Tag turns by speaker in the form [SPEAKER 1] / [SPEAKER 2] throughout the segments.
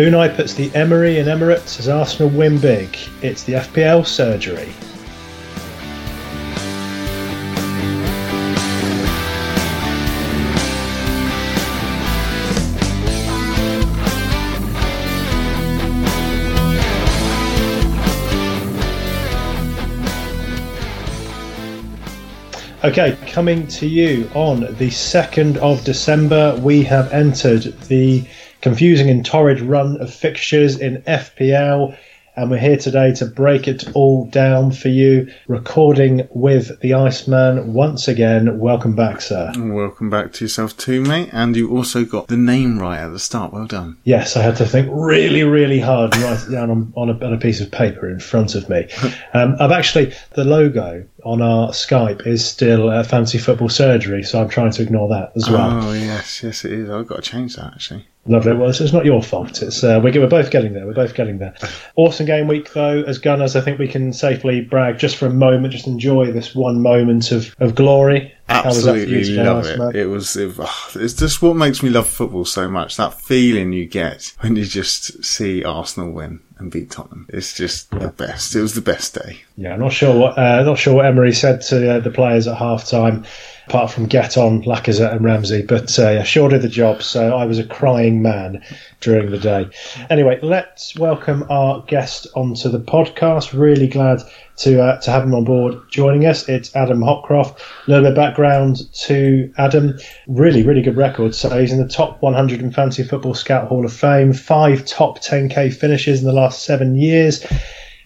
[SPEAKER 1] Unai puts the Emery in Emirates as Arsenal win big. It's the FPL surgery. Okay, coming to you on the 2nd of December, we have entered the confusing and torrid run of fixtures in FPL and we're here today to break it all down for you. Recording with the Iceman once again. Welcome back, sir.
[SPEAKER 2] Welcome back to yourself too, mate. And you also got the name right at the start. Well done.
[SPEAKER 1] Yes, I had to think really, really hard and write it down on, on, a, on a piece of paper in front of me. Um, I've actually, the logo on our Skype is still uh, Fancy Football Surgery, so I'm trying to ignore that as well.
[SPEAKER 2] Oh, yes, yes, it is. I've got to change that actually.
[SPEAKER 1] Lovely. Well, it's not your fault. It's uh, we're, we're both getting there. We're both getting there. Awesome game week, though. As Gunners, I think we can safely brag just for a moment, just enjoy this one moment of, of glory.
[SPEAKER 2] Absolutely love it. It was. It, oh, it's just what makes me love football so much. That feeling you get when you just see Arsenal win and beat Tottenham. It's just the best. It was the best day.
[SPEAKER 1] Yeah, I'm not sure what uh, not sure what Emery said to uh, the players at half time apart from Get On, Lacazette, and Ramsey. But uh, yeah, sure did the job. So I was a crying man during the day. Anyway, let's welcome our guest onto the podcast. Really glad to uh, to have him on board joining us. It's Adam Hopcroft. A little bit of background to Adam. Really, really good record. So he's in the top 100 in Fantasy Football Scout Hall of Fame. Five top 10k finishes in the last seven years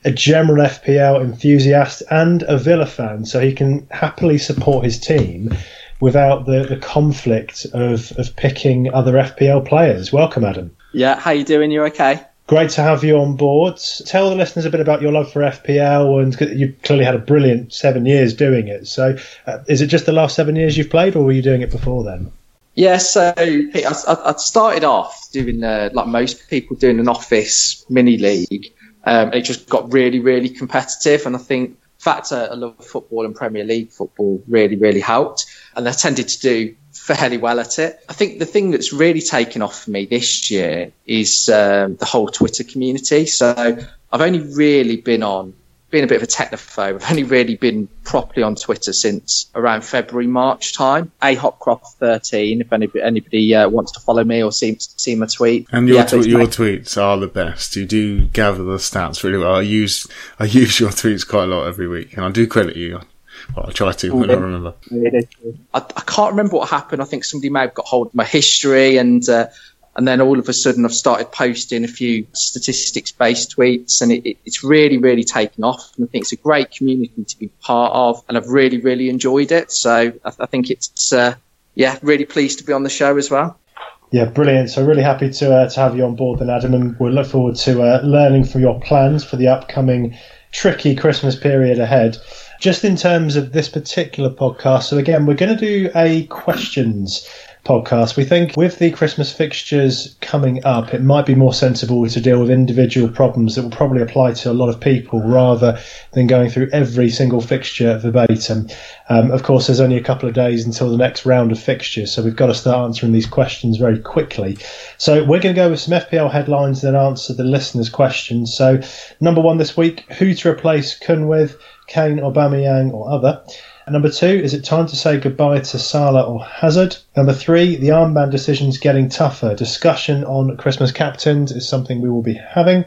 [SPEAKER 1] a general FPL enthusiast and a Villa fan, so he can happily support his team without the, the conflict of, of picking other FPL players. Welcome, Adam.
[SPEAKER 3] Yeah, how you doing? You okay?
[SPEAKER 1] Great to have you on board. Tell the listeners a bit about your love for FPL, and you clearly had a brilliant seven years doing it. So, uh, is it just the last seven years you've played, or were you doing it before then?
[SPEAKER 3] Yeah, so I, I started off doing uh, like most people doing an office mini league, um, it just got really, really competitive. And I think fact I love football and Premier League football really, really helped. And I tended to do fairly well at it. I think the thing that's really taken off for me this year is um, the whole Twitter community. So I've only really been on been a bit of a technophobe. I've only really been properly on Twitter since around February, March time. A Hopcroft13, if anybody, anybody uh, wants to follow me or see, see my tweet.
[SPEAKER 2] And your, yeah, tw- your tweets are the best. You do gather the stats really well. I use, I use your tweets quite a lot every week and I do credit you. Well, I try to when I remember.
[SPEAKER 3] I, I, can't remember what happened. I think somebody may have got hold of my history and uh, and then all of a sudden, I've started posting a few statistics based tweets, and it, it, it's really, really taken off. And I think it's a great community to be part of, and I've really, really enjoyed it. So I, I think it's, uh, yeah, really pleased to be on the show as well.
[SPEAKER 1] Yeah, brilliant. So really happy to uh, to have you on board, then, Adam, and we'll look forward to uh, learning from your plans for the upcoming tricky Christmas period ahead. Just in terms of this particular podcast, so again, we're going to do a questions podcast. We think with the Christmas fixtures coming up, it might be more sensible to deal with individual problems that will probably apply to a lot of people rather than going through every single fixture verbatim. Um, of course, there's only a couple of days until the next round of fixtures, so we've got to start answering these questions very quickly. So we're going to go with some FPL headlines and then answer the listeners' questions. So number one this week: who to replace Kun with, Kane, Aubameyang, or other? Number two, is it time to say goodbye to Salah or Hazard? Number three, the armband decision's getting tougher. Discussion on Christmas captains is something we will be having.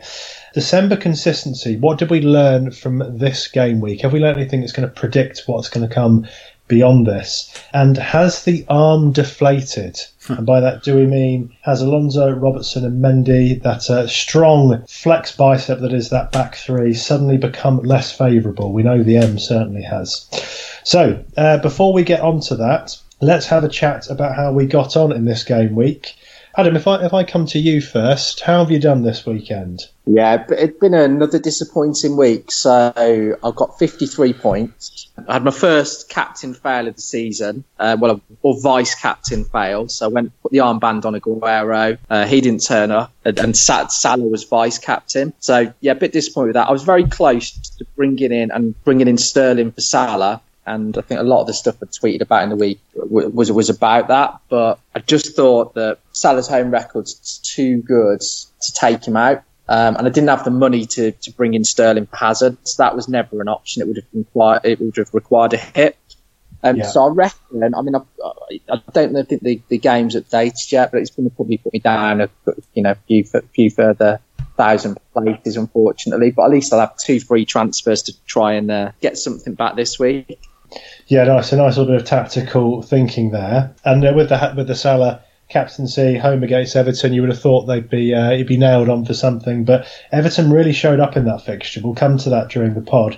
[SPEAKER 1] December consistency. What did we learn from this game week? Have we learned anything that's going to predict what's going to come beyond this? And has the arm deflated? and by that, do we mean has Alonso, Robertson, and Mendy, that uh, strong flex bicep that is that back three, suddenly become less favourable? We know the M certainly has. So, uh, before we get on to that, let's have a chat about how we got on in this game week. Adam, if I if I come to you first, how have you done this weekend?
[SPEAKER 3] Yeah, it's been another disappointing week. So I've got 53 points. I had my first captain fail of the season, uh, well, or vice captain fail. So I went put the armband on Aguero. Uh, he didn't turn up, and, and Salah was vice captain. So yeah, a bit disappointed with that. I was very close to bringing in and bringing in Sterling for Salah and I think a lot of the stuff I tweeted about in the week was was about that. But I just thought that Salah's home record's too good to take him out. Um, and I didn't have the money to, to bring in Sterling for Hazard, so that was never an option. It would have required it would have required a hit. Um, yeah. So I reckon. I mean, I, I don't know if the, the game's updated yet, but it's going to probably put me down a you know few few further thousand places, unfortunately. But at least I'll have two free transfers to try and uh, get something back this week.
[SPEAKER 1] Yeah, nice. A nice little bit of tactical thinking there. And uh, with the with the Salah captaincy home against Everton, you would have thought they'd be uh, he'd be nailed on for something. But Everton really showed up in that fixture. We'll come to that during the pod.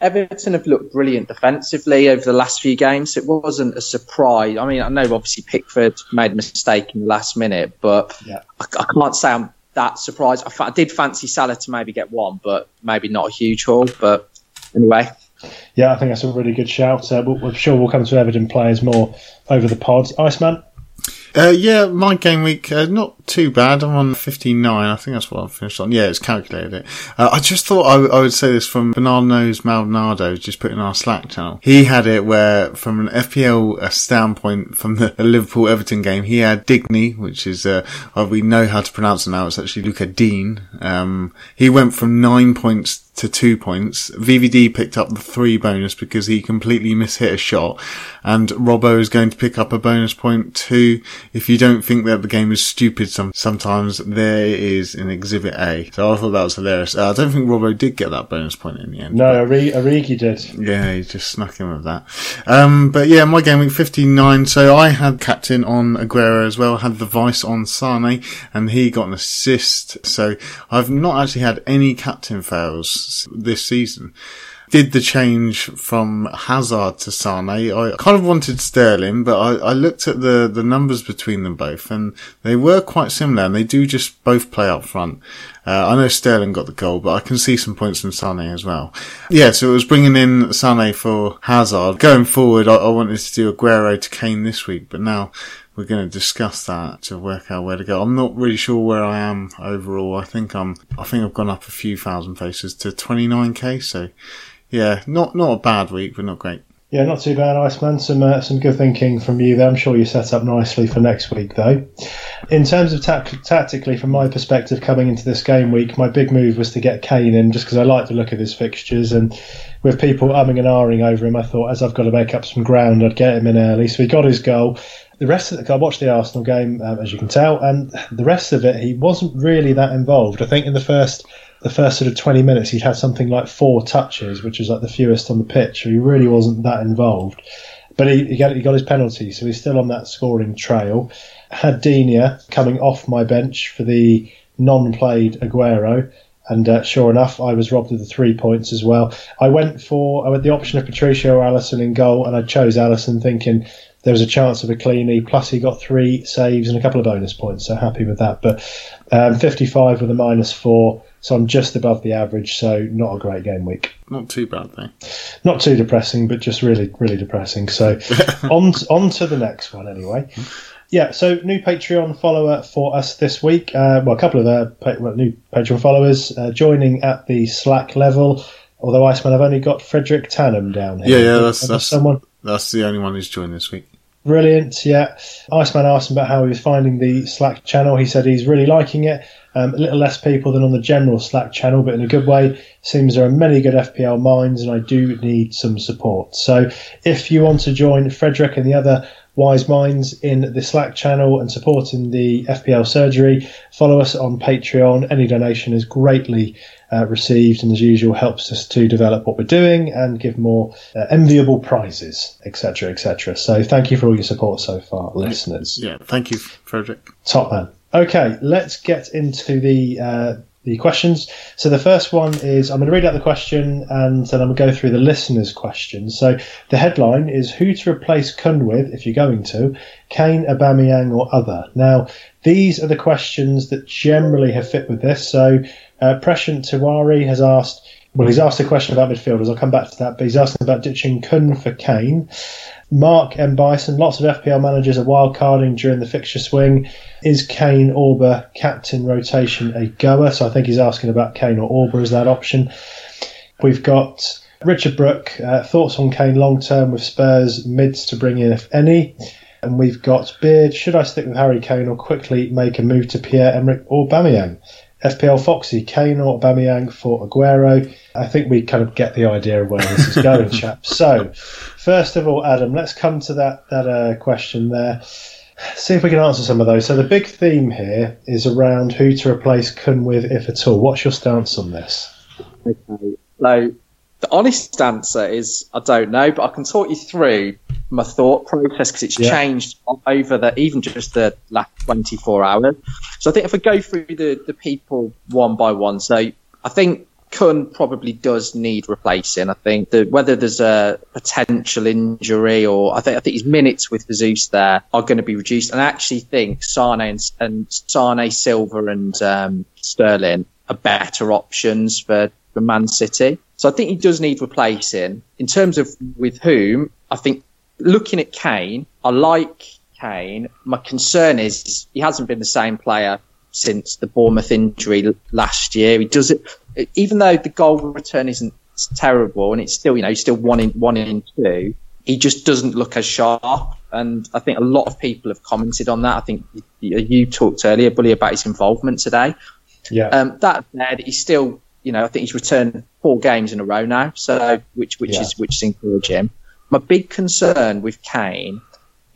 [SPEAKER 3] Everton have looked brilliant defensively over the last few games. It wasn't a surprise. I mean, I know obviously Pickford made a mistake in the last minute, but yeah. I, I, can't say I'm that surprised. I, I, did fancy Salah to maybe get one, but maybe not a huge haul. But anyway.
[SPEAKER 1] Yeah, I think that's a really good shout. Uh, I'm sure we'll come to Everton players more over the pods. Iceman?
[SPEAKER 2] Uh, yeah, my game week, uh, not too bad. I'm on 59. I think that's what I finished on. Yeah, it's calculated it. Uh, I just thought I, w- I would say this from Bernard Knows Maldonado, just put in our Slack channel. He had it where, from an FPL uh, standpoint, from the Liverpool Everton game, he had Digne, which is, uh, we know how to pronounce it now. It's actually Luca Dean. Um, he went from nine points to two points. VVD picked up the three bonus because he completely mishit a shot. And Robbo is going to pick up a bonus point too. If you don't think that the game is stupid some, sometimes, there is an exhibit A. So I thought that was hilarious. Uh, I don't think Robbo did get that bonus point in the end.
[SPEAKER 1] No, Origi did.
[SPEAKER 2] Yeah, he just snuck in with that. Um, but yeah, my game week 59. So I had captain on Aguero as well, had the vice on Sane, and he got an assist. So I've not actually had any captain fails this season. Did the change from Hazard to Sane. I kind of wanted Sterling, but I, I looked at the, the numbers between them both and they were quite similar and they do just both play up front. Uh, I know Sterling got the goal, but I can see some points from Sane as well. Yeah, so it was bringing in Sane for Hazard. Going forward, I, I wanted to do Aguero to Kane this week, but now we're going to discuss that to work out where to go. I'm not really sure where I am overall. I think I'm, I think I've gone up a few thousand faces to 29k. So yeah, not, not a bad week, but not great.
[SPEAKER 1] Yeah, not too bad, Iceman. Some uh, some good thinking from you there. I'm sure you set up nicely for next week, though. In terms of ta- tactically, from my perspective, coming into this game week, my big move was to get Kane in, just because I like the look of his fixtures, and with people umming and ahhing over him, I thought as I've got to make up some ground, I'd get him in early. So he got his goal the rest of the, I watched the Arsenal game, um, as you can tell, and the rest of it, he wasn't really that involved. I think in the first the first sort of 20 minutes, he had something like four touches, which was like the fewest on the pitch. So he really wasn't that involved. But he, he, got, he got his penalty, so he's still on that scoring trail. Had Digne coming off my bench for the non-played Aguero. And uh, sure enough, I was robbed of the three points as well. I went for I had the option of Patricio or Alisson in goal, and I chose Alisson, thinking there was a chance of a cleanie. Plus, he got three saves and a couple of bonus points, so happy with that. But um, 55 with a minus four, so I'm just above the average. So not a great game week.
[SPEAKER 2] Not too bad though.
[SPEAKER 1] Not too depressing, but just really, really depressing. So on on to the next one anyway. Yeah, so new Patreon follower for us this week. Uh, well, a couple of uh, new Patreon followers uh, joining at the Slack level. Although Iceman, I've only got Frederick Tannum down
[SPEAKER 2] here. Yeah, yeah, that's, that's someone. That's the only one who's joined this week.
[SPEAKER 1] Brilliant, yeah. Iceman asked him about how he was finding the Slack channel. He said he's really liking it. Um, a little less people than on the general Slack channel, but in a good way. Seems there are many good FPL minds, and I do need some support. So if you want to join Frederick and the other wise minds in the Slack channel and supporting the FPL surgery, follow us on Patreon. Any donation is greatly uh, received, and as usual, helps us to develop what we're doing and give more uh, enviable prizes, etc., etc. So, thank you for all your support so far, listeners.
[SPEAKER 2] Yeah, thank you, Frederick.
[SPEAKER 1] Top man. Okay, let's get into the uh, the questions. So the first one is I'm going to read out the question and then I'm going to go through the listeners' questions. So the headline is who to replace Kun with if you're going to Kane, Aubameyang, or other. Now these are the questions that generally have fit with this. So uh, Prashant Tiwari has asked, well, he's asked a question about midfielders. I'll come back to that, but he's asking about ditching Kun for Kane. Mark M. Bison, lots of FPL managers are wildcarding during the fixture swing. Is Kane, Auba, captain rotation a goer? So I think he's asking about Kane or Auba as that option. We've got Richard Brook, uh, thoughts on Kane long term with Spurs mids to bring in, if any. And we've got Beard. Should I stick with Harry Kane or quickly make a move to Pierre Emerick or Aubameyang? FPL Foxy, Kane or Aubameyang for Aguero. I think we kind of get the idea of where this is going, chaps. So, first of all, Adam, let's come to that that uh, question there. See if we can answer some of those. So, the big theme here is around who to replace Kun with, if at all. What's your stance on this?
[SPEAKER 3] Okay, so the honest answer is I don't know, but I can talk you through my thought process because it's yeah. changed over the even just the last 24 hours. So I think if I go through the, the people one by one, so I think Kun probably does need replacing. I think that whether there's a potential injury or I think I think his minutes with Jesus there are going to be reduced. And I actually think Sane and, and Sane, Silva and um, Sterling are better options for, for Man City. So I think he does need replacing. In terms of with whom, I think looking at Kane, I like Kane. My concern is he hasn't been the same player since the Bournemouth injury last year. He does it, even though the goal return isn't terrible and it's still, you know, he's still one in one in two. He just doesn't look as sharp, and I think a lot of people have commented on that. I think you talked earlier, Bully, about his involvement today.
[SPEAKER 1] Yeah.
[SPEAKER 3] Um, that said, he's still, you know, I think he's returned four games in a row now, so which which yeah. is which is encouraging. My big concern with Kane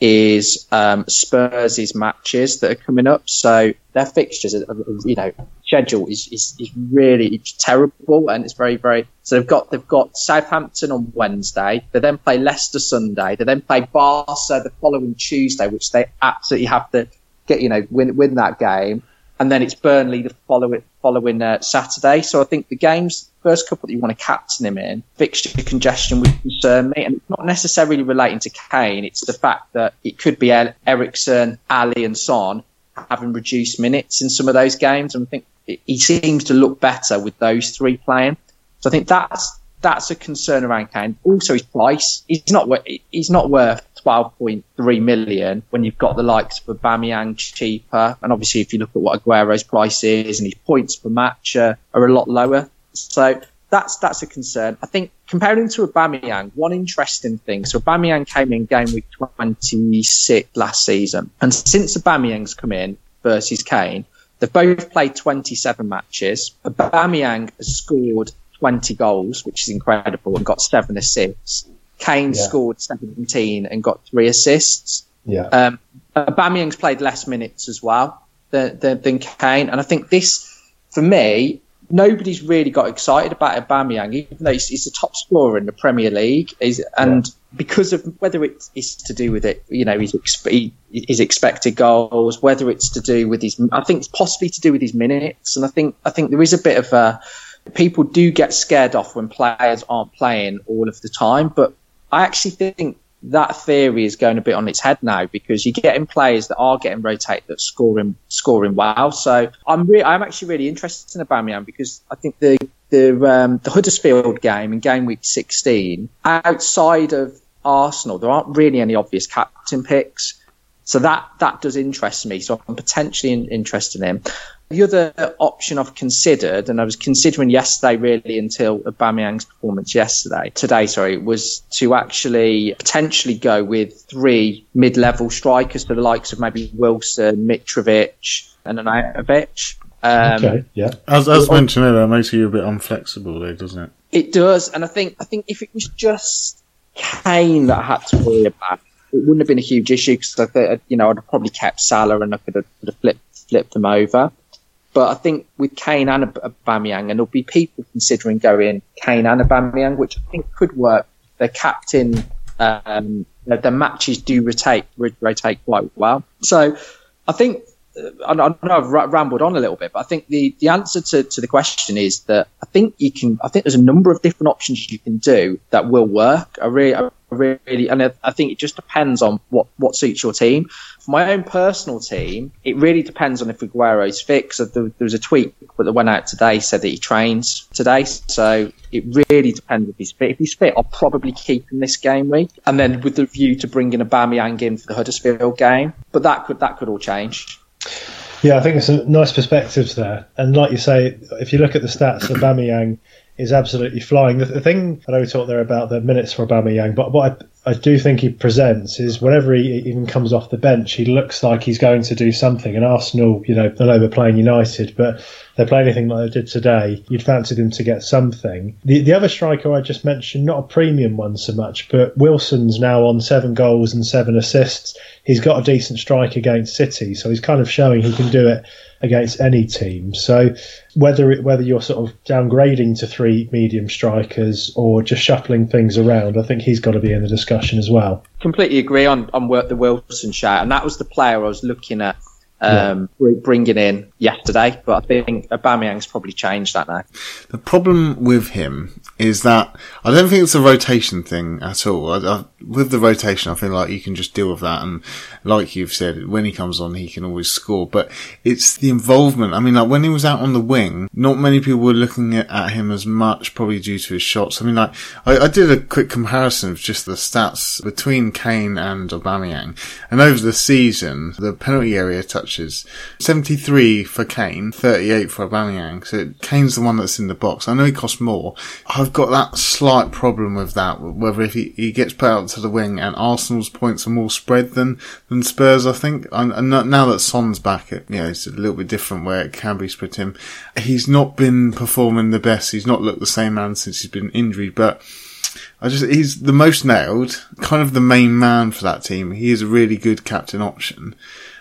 [SPEAKER 3] is um, Spurs' matches that are coming up. So their fixtures, are, you know, schedule is, is, is really terrible, and it's very very. So they've got they've got Southampton on Wednesday. They then play Leicester Sunday. They then play Barca the following Tuesday, which they absolutely have to get you know win win that game and then it's Burnley the following following uh, Saturday. So I think the games, first couple that you want to captain him in, fixture congestion would concern me, and it's not necessarily relating to Kane. It's the fact that it could be Eriksen, Alli, and Son having reduced minutes in some of those games, and I think he seems to look better with those three playing. So I think that's that's a concern around Kane. Also, his price. He's not he's not worth 12.3 million when you've got the likes of Aubameyang cheaper. And obviously, if you look at what Aguero's price is and his points per match are, are a lot lower. So that's that's a concern. I think comparing to Aubameyang, one interesting thing. So Aubameyang came in game week 26 last season, and since Aubameyang's come in versus Kane, they've both played 27 matches. Aubameyang has scored 20 goals, which is incredible, and got seven assists. Kane yeah. scored 17 and got three assists.
[SPEAKER 1] Yeah. Um,
[SPEAKER 3] Aubameyang's played less minutes as well than, than, than, Kane, and I think this, for me, nobody's really got excited about Aubameyang, even though he's, he's the top scorer in the Premier League, is and yeah. because of whether it is to do with it, you know, his, his expected goals, whether it's to do with his, I think it's possibly to do with his minutes, and I think I think there is a bit of a people do get scared off when players aren't playing all of the time. But I actually think that theory is going a bit on its head now because you're getting players that are getting rotated that scoring scoring well. So I'm re- I'm actually really interested in Aubameyang because I think the the um, the Huddersfield game in game week 16 outside of Arsenal there aren't really any obvious captain picks. So that that does interest me. So I'm potentially in, interested in him. The other option I've considered, and I was considering yesterday really until Aubameyang's performance yesterday, today, sorry, was to actually potentially go with three mid-level strikers for the likes of maybe Wilson, Mitrovic, and Arnautovic.
[SPEAKER 1] Um, okay, yeah.
[SPEAKER 2] As, as mentioned earlier, that makes you a bit unflexible, though, doesn't it?
[SPEAKER 3] It does, and I think I think if it was just Kane that I had to worry about, it wouldn't have been a huge issue because I think you know I'd have probably kept Salah and I could have, could have flipped flipped them over. But I think with Kane and Aubameyang, and there'll be people considering going Kane and Aubameyang, which I think could work. The captain, um, the matches do rotate rotate quite well. So I think uh, I know I've rambled on a little bit, but I think the, the answer to, to the question is that I think you can. I think there's a number of different options you can do that will work. I really, I really, and I, think it just depends on what what suits your team. For my own personal team, it really depends on if Aguero's fit. Because there, there was a tweet that went out today said that he trains today, so it really depends if he's fit. If he's fit, I'll probably keep him this game week, and then with the view to bringing Aubameyang in for the Huddersfield game. But that could that could all change.
[SPEAKER 1] Yeah, I think there's some nice perspectives there. And like you say, if you look at the stats, Aubameyang is absolutely flying. The, the thing I talked there about the minutes for Aubameyang, but what I, I, do think he presents is whenever he even comes off the bench, he looks like he's going to do something. And Arsenal, you know, I know they're playing United, but they play anything like they did today, you'd fancy them to get something. The the other striker I just mentioned, not a premium one so much, but Wilson's now on seven goals and seven assists. He's got a decent strike against City, so he's kind of showing he can do it against any team. So whether it, whether you're sort of downgrading to three medium strikers or just shuffling things around, I think he's got to be in the discussion as well.
[SPEAKER 3] Completely agree on on the Wilson shot, and that was the player I was looking at um, yeah. bringing in yesterday. But I think Aubameyang's probably changed that now.
[SPEAKER 2] The problem with him is that I don't think it's a rotation thing at all. I, I, with the rotation, I feel like you can just deal with that, and like you've said, when he comes on, he can always score. But it's the involvement. I mean, like when he was out on the wing, not many people were looking at, him as much, probably due to his shots. I mean, like I, I, did a quick comparison of just the stats between Kane and Aubameyang, and over the season, the penalty area touches 73 for Kane, 38 for Aubameyang. So Kane's the one that's in the box. I know he costs more. I've got that slight problem with that, whether if he, he gets put out to the wing and Arsenal's points are more spread than, than Spurs, I think. And now that Son's back, it, you know, it's a little bit different where it can be split him. He's not been performing the best. He's not looked the same man since he's been injured, but I just, he's the most nailed, kind of the main man for that team. He is a really good captain option.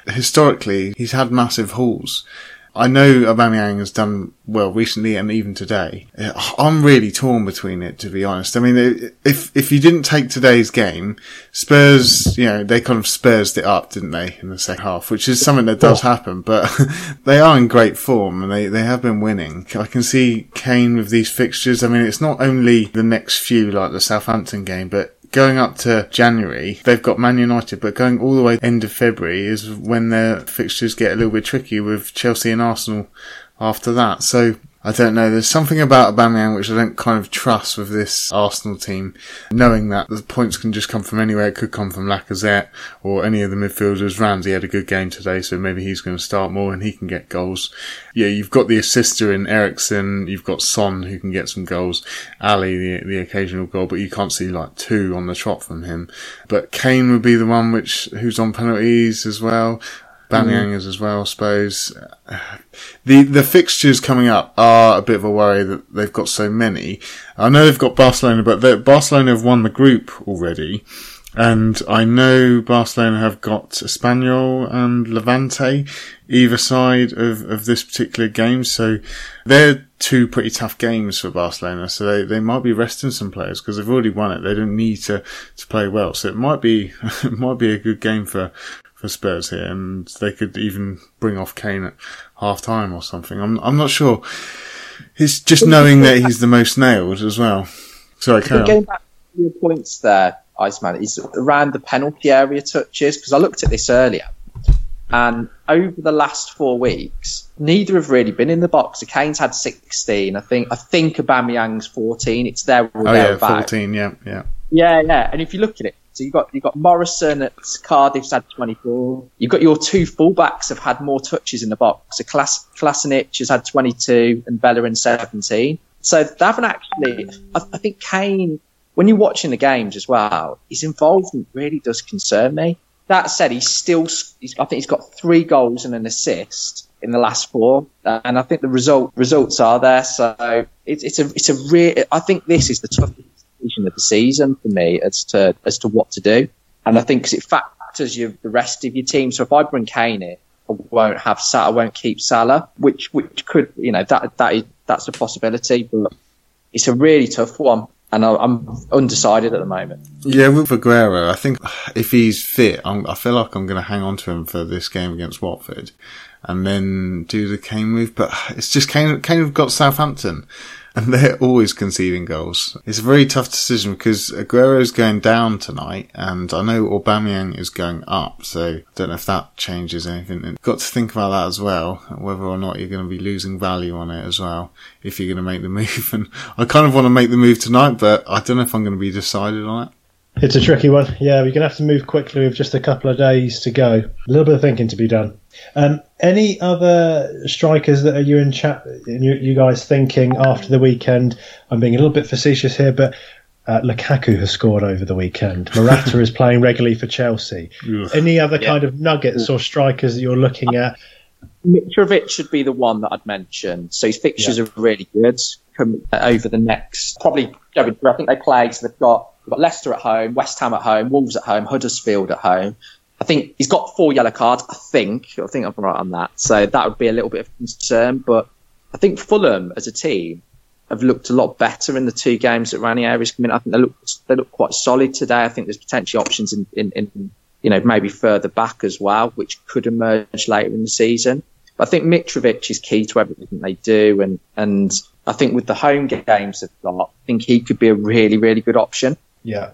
[SPEAKER 2] Historically, he's had massive hauls. I know Aubameyang has done well recently and even today. Uh, I'm really torn between it, to be honest. I mean, if, if you didn't take today's game, Spurs, you know, they kind of Spursed it up, didn't they, in the second half, which is something that does oh. happen, but they are in great form and they, they have been winning. I can see Kane with these fixtures. I mean, it's not only the next few, like the Southampton game, but going up to January, they've got Man United, but going all the way end of February is when their fixtures get a little bit tricky with Chelsea and Arsenal after that. So I don't know. There's something about Aubameyang which I don't kind of trust with this Arsenal team, knowing that the points can just come from anywhere. It could come from Lacazette or any of the midfielders. Ramsey had a good game today, so maybe he's going to start more and he can get goals. Yeah, you've got the assister in Eriksen. You've got Son who can get some goals. Alli, the, the occasional goal, but you can't see like two on the trot from him. But Kane would be the one which, who's on penalties as well. Banyang is mm-hmm. as well, I suppose. The the fixtures coming up are a bit of a worry that they've got so many. I know they've got Barcelona, but Barcelona have won the group already. And I know Barcelona have got Espanyol and Levante either side of, of this particular game. So they're two pretty tough games for Barcelona. So they, they might be resting some players because they've already won it. They don't need to, to play well. So it might be, it might be a good game for, for Spurs here, and they could even bring off Kane at half time or something. I'm I'm not sure. It's just knowing that he's the most nailed as well. So Sorry, carry
[SPEAKER 3] Getting back to your points there, Iceman, is around the penalty area touches because I looked at this earlier, and over the last four weeks, neither have really been in the box. The Kane's had 16, I think. I think Aubameyang's 14. It's there or
[SPEAKER 2] oh, yeah, 14, yeah, yeah.
[SPEAKER 3] Yeah, yeah. And if you look at it, so you've got you've got Morrison at Cardiff's had 24. You've got your two fullbacks have had more touches in the box. So Klas, Kolasinac has had 22 and Bellerin 17. So they haven't actually. I, I think Kane, when you're watching the games as well, his involvement really does concern me. That said, he's still. He's, I think he's got three goals and an assist in the last four, and I think the result results are there. So it's it's a it's a real. I think this is the toughest decision of the season for me as to as to what to do. And I think because it factors you the rest of your team. So if I bring Kane in, I won't have Salah, I won't keep Salah, which which could you know that that is that's a possibility, but it's a really tough one. And I'm undecided at the moment.
[SPEAKER 2] Yeah, with Aguero, I think if he's fit, I'm, i feel like I'm going to hang on to him for this game against Watford, and then do the Kane move. But it's just Kane. Kane have got Southampton, and they're always conceding goals. It's a very tough decision because Aguero's going down tonight, and I know Aubameyang is going up, so I don't know if that changes anything. Got to think about that as well, whether or not you're going to be losing value on it as well if you're going to make the move. And I kind of want to make the move tonight, but I don't know if I'm going to be decided on it.
[SPEAKER 1] It's a tricky one. Yeah, we're going to have to move quickly with just a couple of days to go. A little bit of thinking to be done. Um, any other strikers that are you in chat? You, you, guys thinking after the weekend? I'm being a little bit facetious here, but uh, Lukaku has scored over the weekend. Morata is playing regularly for Chelsea. Any other yeah. kind of nuggets or strikers that you're looking at?
[SPEAKER 3] Mitrovic should be the one that I'd mention. So his fixtures yeah. are really good over the next probably. I think they play. So they've got We've got Leicester at home, West Ham at home, Wolves at home, Huddersfield at home. I think he's got four yellow cards. I think. I think I'm right on that. So that would be a little bit of concern. But I think Fulham as a team have looked a lot better in the two games that Ranieri's come in. I think they look they look quite solid today. I think there's potentially options in, in, in you know maybe further back as well, which could emerge later in the season. But I think Mitrovic is key to everything they do, and and I think with the home games they've got, I think he could be a really really good option.
[SPEAKER 1] Yeah.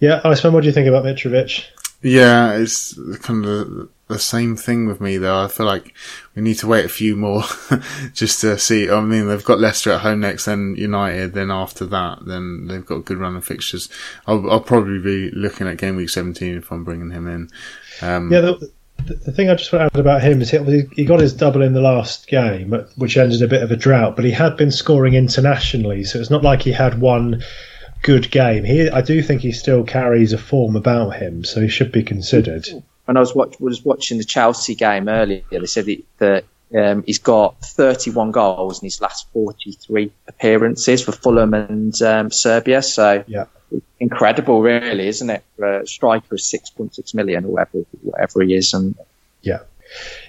[SPEAKER 1] Yeah, Iceman, what do you think about Mitrovic?
[SPEAKER 2] Yeah, it's kind of the same thing with me though. I feel like we need to wait a few more just to see. I mean, they've got Leicester at home next, then United. Then after that, then they've got a good run of fixtures. I'll, I'll probably be looking at game week 17 if I'm bringing him in.
[SPEAKER 1] Um, yeah, the, the, thing I just want to add about him is he, he got his double in the last game, which ended a bit of a drought, but he had been scoring internationally, so it's not like he had one good game. He, I do think he still carries a form about him, so he should be considered.
[SPEAKER 3] When I was, watch, was watching the Chelsea game earlier, they said that um, he's got 31 goals in his last 43 appearances for Fulham and um, Serbia. So
[SPEAKER 1] yeah.
[SPEAKER 3] incredible, really, isn't it? For a striker of 6.6 million or whatever, whatever he is. And
[SPEAKER 1] yeah.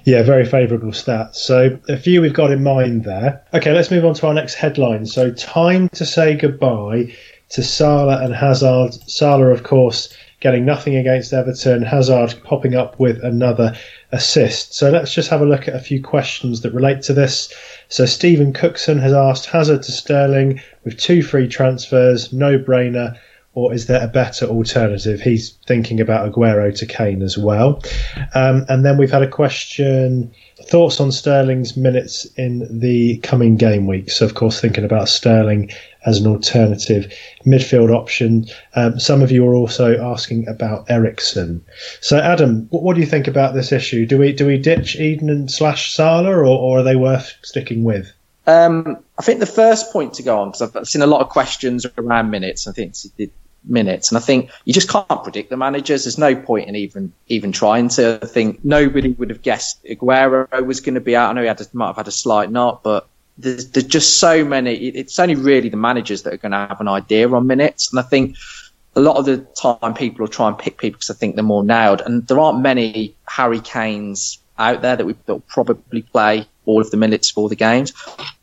[SPEAKER 1] Yeah, very favourable stats. So a few we've got in mind there. Okay, let's move on to our next headline. So time to say goodbye to Salah and Hazard. Salah, of course, getting nothing against Everton. Hazard popping up with another assist. So let's just have a look at a few questions that relate to this. So Stephen Cookson has asked Hazard to Sterling with two free transfers, no brainer. Or is there a better alternative? He's thinking about Aguero to Kane as well. Um, and then we've had a question thoughts on Sterling's minutes in the coming game week. So, of course, thinking about Sterling as an alternative midfield option. Um, some of you are also asking about Eriksen. So, Adam, what, what, do you think about this issue? Do we do we ditch Eden and slash Salah, or, or are they worth sticking with?
[SPEAKER 3] Um, I think the first point to go on because I've seen a lot of questions around minutes. I think minutes. And I think you just can't predict the managers. There's no point in even even trying to. I think nobody would have guessed Aguero was going to be out. I know he had a, might have had a slight knock, but there's, there's just so many. It's only really the managers that are going to have an idea on minutes. And I think a lot of the time people will try and pick people because I think they're more nailed. And there aren't many Harry Kanes out there that we will probably play all of the minutes for the games.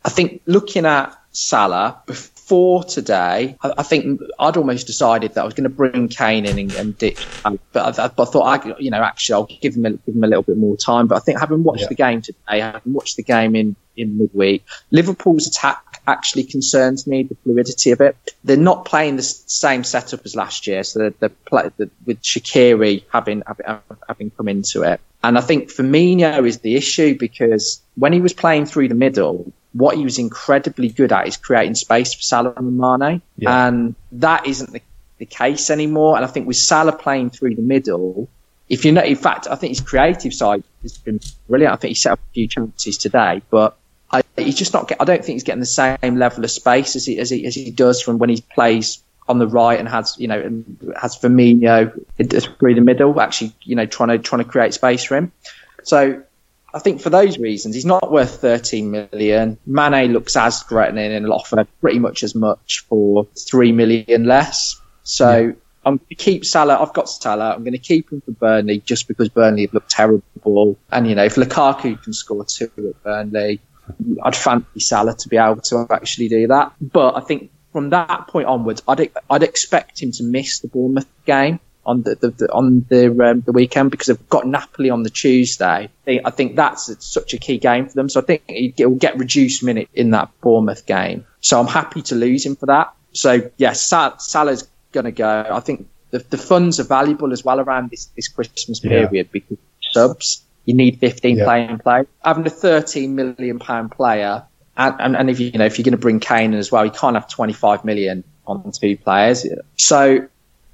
[SPEAKER 3] I think looking at Salah, before today, I, I, think I'd almost decided that I was going to bring Kane in and, and ditch, but I, I, thought I, you know, actually I'll give him a, give him a little bit more time. But I think having watched yeah. the game today, having watched the game in in midweek, Liverpool's attack actually concerns me. The fluidity of it. They're not playing the same setup as last year, so they're, they're the, with Shaqiri having, having having come into it. And I think Firmino is the issue because when he was playing through the middle, what he was incredibly good at is creating space for Salah and Mane, yeah. and that isn't the, the, case anymore. And I think with Salah playing through the middle, if you know, in fact, I think his creative side has been brilliant. I think he set up a few chances today, but I, he's just not. Get, I don't think he's getting the same level of space as he, as he as he does from when he plays on the right and has you know has Firmino through the middle, actually you know trying to trying to create space for him. So I think for those reasons, he's not worth 13 million. Mane looks as threatening and will offer pretty much as much for 3 million less. So yeah. I'm going to keep Salah. I've got Salah. I'm going to keep him for Burnley just because Burnley have looked terrible. And, you know, if Lukaku can score two at Burnley, I'd fancy Salah to be able to actually do that. But I think from that point onwards, I'd, I'd expect him to miss the Bournemouth game on the, the, the on the um, the weekend because they've got Napoli on the Tuesday. I think that's such a key game for them. So I think he will get reduced minute in that Bournemouth game. So I'm happy to lose him for that. So yes, yeah, Salah's going to go. I think the, the funds are valuable as well around this, this Christmas period yeah. because subs you need 15 yeah. playing players. Having a 13 million pound player, and, and, and if you, you know if you're going to bring Kane as well, you can't have 25 million on two players. So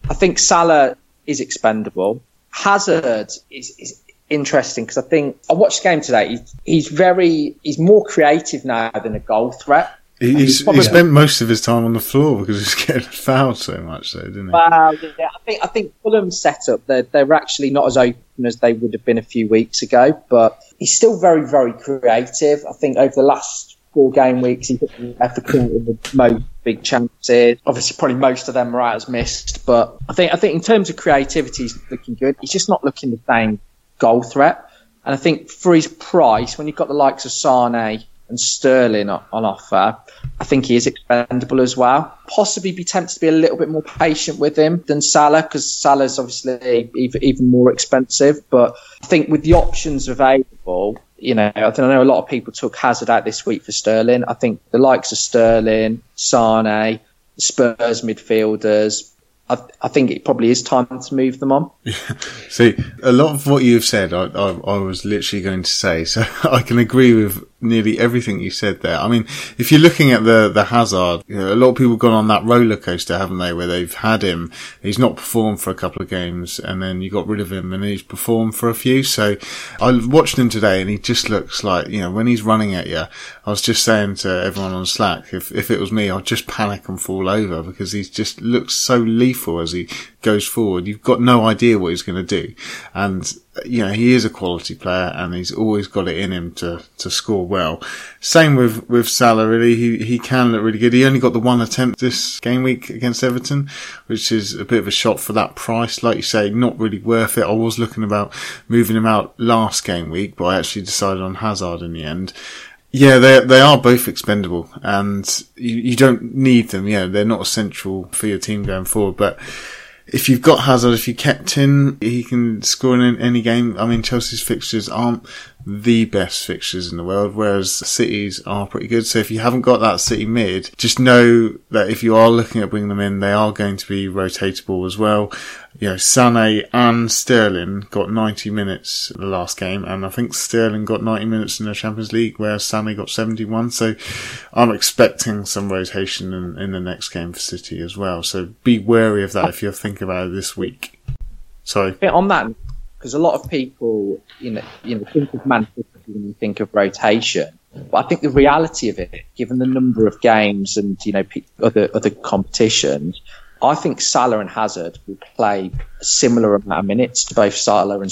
[SPEAKER 3] I think Salah is expendable. Hazard is, is interesting because I think I watched the game today. He's, he's very he's more creative now than a goal threat.
[SPEAKER 2] He's, he spent most of his time on the floor because he's getting fouled so much, though, didn't he?
[SPEAKER 3] Well, yeah, I think I think Fulham's setup they're they're actually not as open as they would have been a few weeks ago, but he's still very very creative. I think over the last four game weeks he hit the Everton in the most big chances. Obviously, probably most of them as missed, but I think I think in terms of creativity, he's looking good. He's just not looking the same goal threat. And I think for his price, when you've got the likes of Sane and Sterling on, offer, I think he is expendable as well. Possibly be tempted to be a little bit more patient with him than Salah because Salah's obviously even, even more expensive. But I think with the options available, you know, I know a lot of people took Hazard out this week for Sterling. I think the likes of Sterling, Sane, Spurs midfielders, I, I, think it probably is time to move them on.
[SPEAKER 2] See, a lot of what you've said, I, I, I, was literally going to say, so I can agree with nearly everything you said there. I mean, if you're looking at the the Hazard, you know, a lot of people have gone on that roller coaster, haven't they? Where they've had him, he's not performed for a couple of games, and then you got rid of him, and he's performed for a few. So I watched him today, and he just looks like you know when he's running at you. I was just saying to everyone on Slack, if if it was me, I'd just panic and fall over because he just looks so lethal as he goes forward. You've got no idea what he's going to do, and you know, he is a quality player and he's always got it in him to, to score well. Same with, with Salah, really. He, he can look really good. He only got the one attempt this game week against Everton, which is a bit of a shot for that price. Like you say, not really worth it. I was looking about moving him out last game week, but I actually decided on Hazard in the end. Yeah, they they are both expendable, and you, you don't need them. Yeah, they're not essential for your team going forward, but if you've got Hazard, if you kept him, he can score in any game. I mean, Chelsea's fixtures aren't the best fixtures in the world, whereas cities are pretty good. So if you haven't got that City mid, just know that if you are looking at bringing them in, they are going to be rotatable as well. You know, Sané and Sterling got 90 minutes in the last game, and I think Sterling got 90 minutes in the Champions League, whereas Sané got 71. So I'm expecting some rotation in, in the next game for City as well. So be wary of that if you're thinking about it this week. Sorry.
[SPEAKER 3] On that, because a lot of people, you know, you know, think of Man City when you think of rotation. But I think the reality of it, given the number of games and you know other other competitions, I think Salah and Hazard will play a similar amount of minutes to both Salah and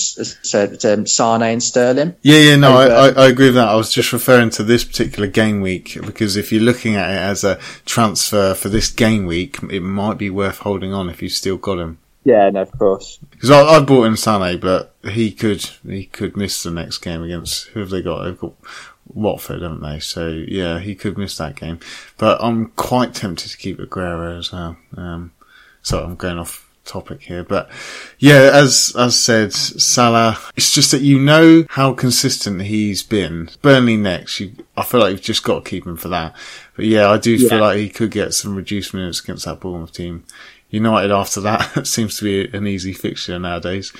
[SPEAKER 3] uh, um, Sane and Sterling.
[SPEAKER 2] Yeah, yeah, no, I, I, I, agree with that. I was just referring to this particular game week because if you're looking at it as a transfer for this game week, it might be worth holding on if you've still got him.
[SPEAKER 3] Yeah, no, of course.
[SPEAKER 2] Because I, I bought in Sané, but he could he could miss the next game against who have they got? They've got Watford, haven't they? So yeah, he could miss that game. But I'm quite tempted to keep Aguero as well. Um, so I'm going off topic here, but yeah, as as said, Salah. It's just that you know how consistent he's been. Burnley next, you, I feel like you've just got to keep him for that. But yeah, I do yeah. feel like he could get some reduced minutes against that Bournemouth team. United after that seems to be an easy fixture nowadays.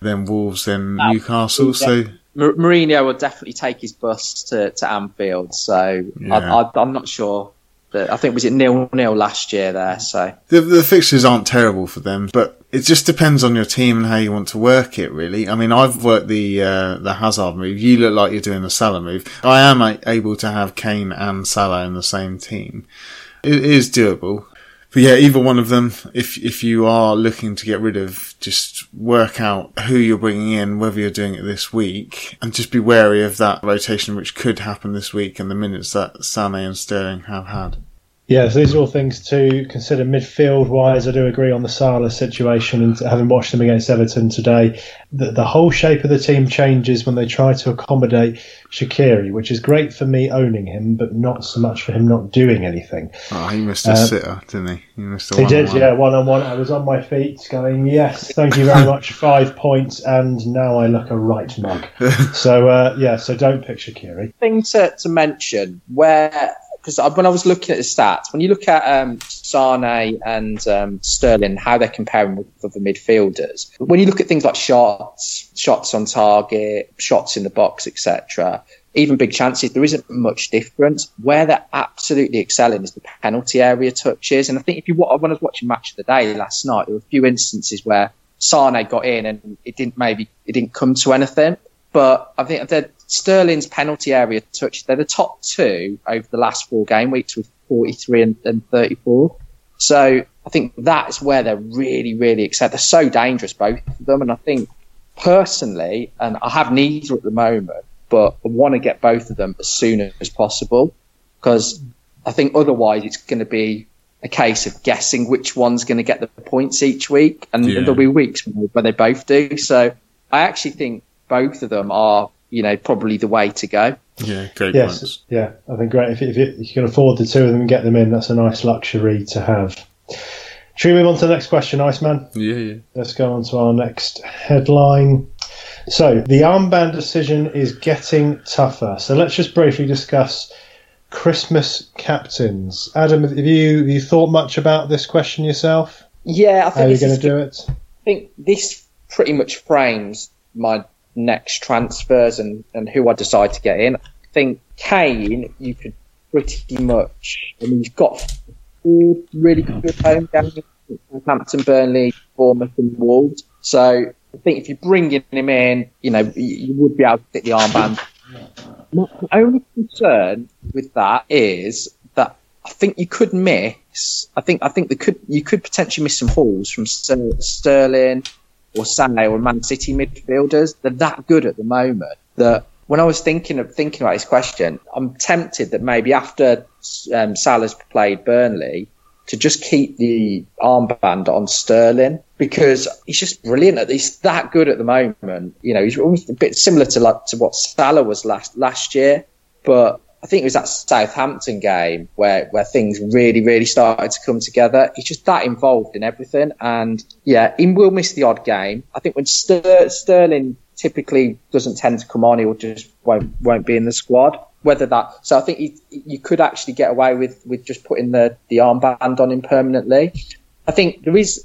[SPEAKER 2] Then Wolves, then Newcastle. So
[SPEAKER 3] Mourinho will definitely take his bus to, to Anfield. So yeah. I, am not sure. I think was it nil nil last year there. So
[SPEAKER 2] the, the fixtures aren't terrible for them, but it just depends on your team and how you want to work it. Really, I mean, I've worked the uh, the Hazard move. You look like you're doing the Salah move. I am able to have Kane and Salah in the same team. It is doable but yeah, either one of them, if, if you are looking to get rid of, just work out who you're bringing in, whether you're doing it this week, and just be wary of that rotation which could happen this week and the minutes that Sané and Sterling have had.
[SPEAKER 1] Yeah, so these are all things to consider midfield wise. I do agree on the Salah situation, and having watched them against Everton today, the, the whole shape of the team changes when they try to accommodate Shaqiri, which is great for me owning him, but not so much for him not doing anything.
[SPEAKER 2] Oh, he missed a um, sitter, didn't he? He missed
[SPEAKER 1] a He did, yeah, one on one. I was on my feet going, yes, thank you very much, five points, and now I look a right mug. so, uh, yeah, so don't pick Shaqiri.
[SPEAKER 3] Thing to, to mention where because when I was looking at the stats, when you look at um, Sane and um, Sterling, how they're comparing with other midfielders, when you look at things like shots, shots on target, shots in the box, etc., even big chances, there isn't much difference. Where they're absolutely excelling is the penalty area touches. And I think if you when I was watching match of the day last night, there were a few instances where Sane got in and it didn't maybe it didn't come to anything. But I think that Sterling's penalty area touch, they're the top two over the last four game weeks with 43 and, and 34. So I think that's where they're really, really excited. They're so dangerous, both of them. And I think personally, and I have neither at the moment, but I want to get both of them as soon as possible because I think otherwise it's going to be a case of guessing which one's going to get the points each week, and yeah. there'll be weeks where they both do. So I actually think both of them are, you know, probably the way to go.
[SPEAKER 2] Yeah, great yes, points.
[SPEAKER 1] Yeah, I think great. If, if, if you can afford the two of them and get them in, that's a nice luxury to have. Should we move on to the next question, Iceman?
[SPEAKER 2] Yeah, yeah.
[SPEAKER 1] Let's go on to our next headline. So, the armband decision is getting tougher. So, let's just briefly discuss Christmas captains. Adam, have you have you thought much about this question yourself?
[SPEAKER 3] Yeah, I think
[SPEAKER 1] how are you going to do it?
[SPEAKER 3] I think this pretty much frames my next transfers and, and who I decide to get in. I think Kane, you could pretty much. I mean, you've got four really good oh. home games: Southampton, Burnley, Bournemouth, and Wolves. So I think if you're bringing him in, you know, you would be able to get the armband. My only concern with that is that I think you could miss. I think I think could you could potentially miss some hauls from Sterling or Sané or Man City midfielders. They're that good at the moment that when I was thinking of thinking about this question, I'm tempted that maybe after um, Salah's played Burnley, to just keep the armband on Sterling because he's just brilliant. at He's that good at the moment. You know, he's almost a bit similar to like to what Salah was last last year, but I think it was that Southampton game where, where things really, really started to come together. He's just that involved in everything. And yeah, he will miss the odd game. I think when Ster- Sterling typically doesn't tend to come on, he will just won't, won't be in the squad whether that. So I think you, you could actually get away with, with just putting the, the armband on him permanently. I think there is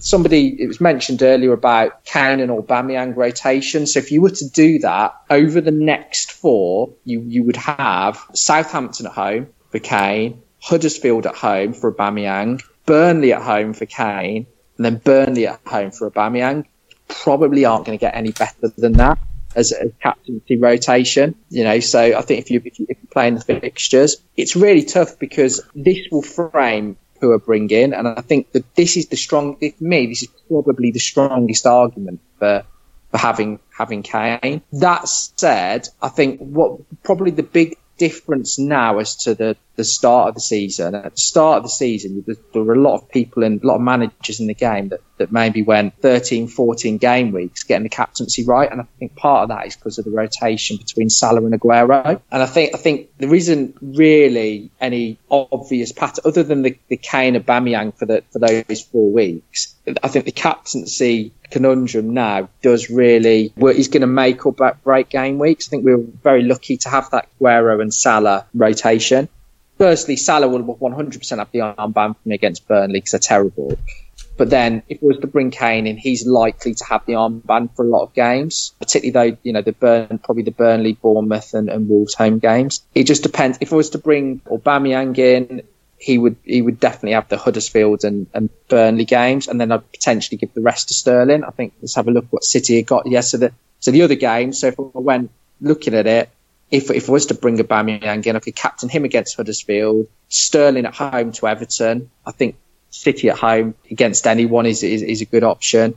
[SPEAKER 3] somebody. It was mentioned earlier about Kane and Aubameyang rotation. So if you were to do that over the next four, you you would have Southampton at home for Kane, Huddersfield at home for Aubameyang, Burnley at home for Kane, and then Burnley at home for Aubameyang. Probably aren't going to get any better than that as a captaincy rotation. You know, so I think if, you, if you're playing the fixtures, it's really tough because this will frame who are bringing, and I think that this is the strong. For me, this is probably the strongest argument for for having having Kane. That said, I think what probably the big difference now as to the, the start of the season. At the start of the season, there, were a lot of people and a lot of managers in the game that, that maybe went 13, 14 game weeks getting the captaincy right. And I think part of that is because of the rotation between Salah and Aguero. And I think I think there isn't really any obvious pattern other than the, the Kane Aubameyang for for those four weeks. I think the captaincy conundrum now does really he's going to make or break game weeks. I think we were very lucky to have that Aguero and Salah rotation. Firstly, Salah will 100% have the armband for me against Burnley because they're terrible. But then, if it was to bring Kane in, he's likely to have the armband for a lot of games, particularly though, you know, the Burn, probably the Burnley, Bournemouth, and, and Wolves home games. It just depends. If it was to bring Aubameyang in, he would he would definitely have the Huddersfield and, and Burnley games, and then I'd potentially give the rest to Sterling. I think let's have a look what City had got. Yes, so the so the other games. So if I went looking at it, if if I was to bring Aubameyang in, I could captain him against Huddersfield, Sterling at home to Everton. I think City at home against anyone is is, is a good option.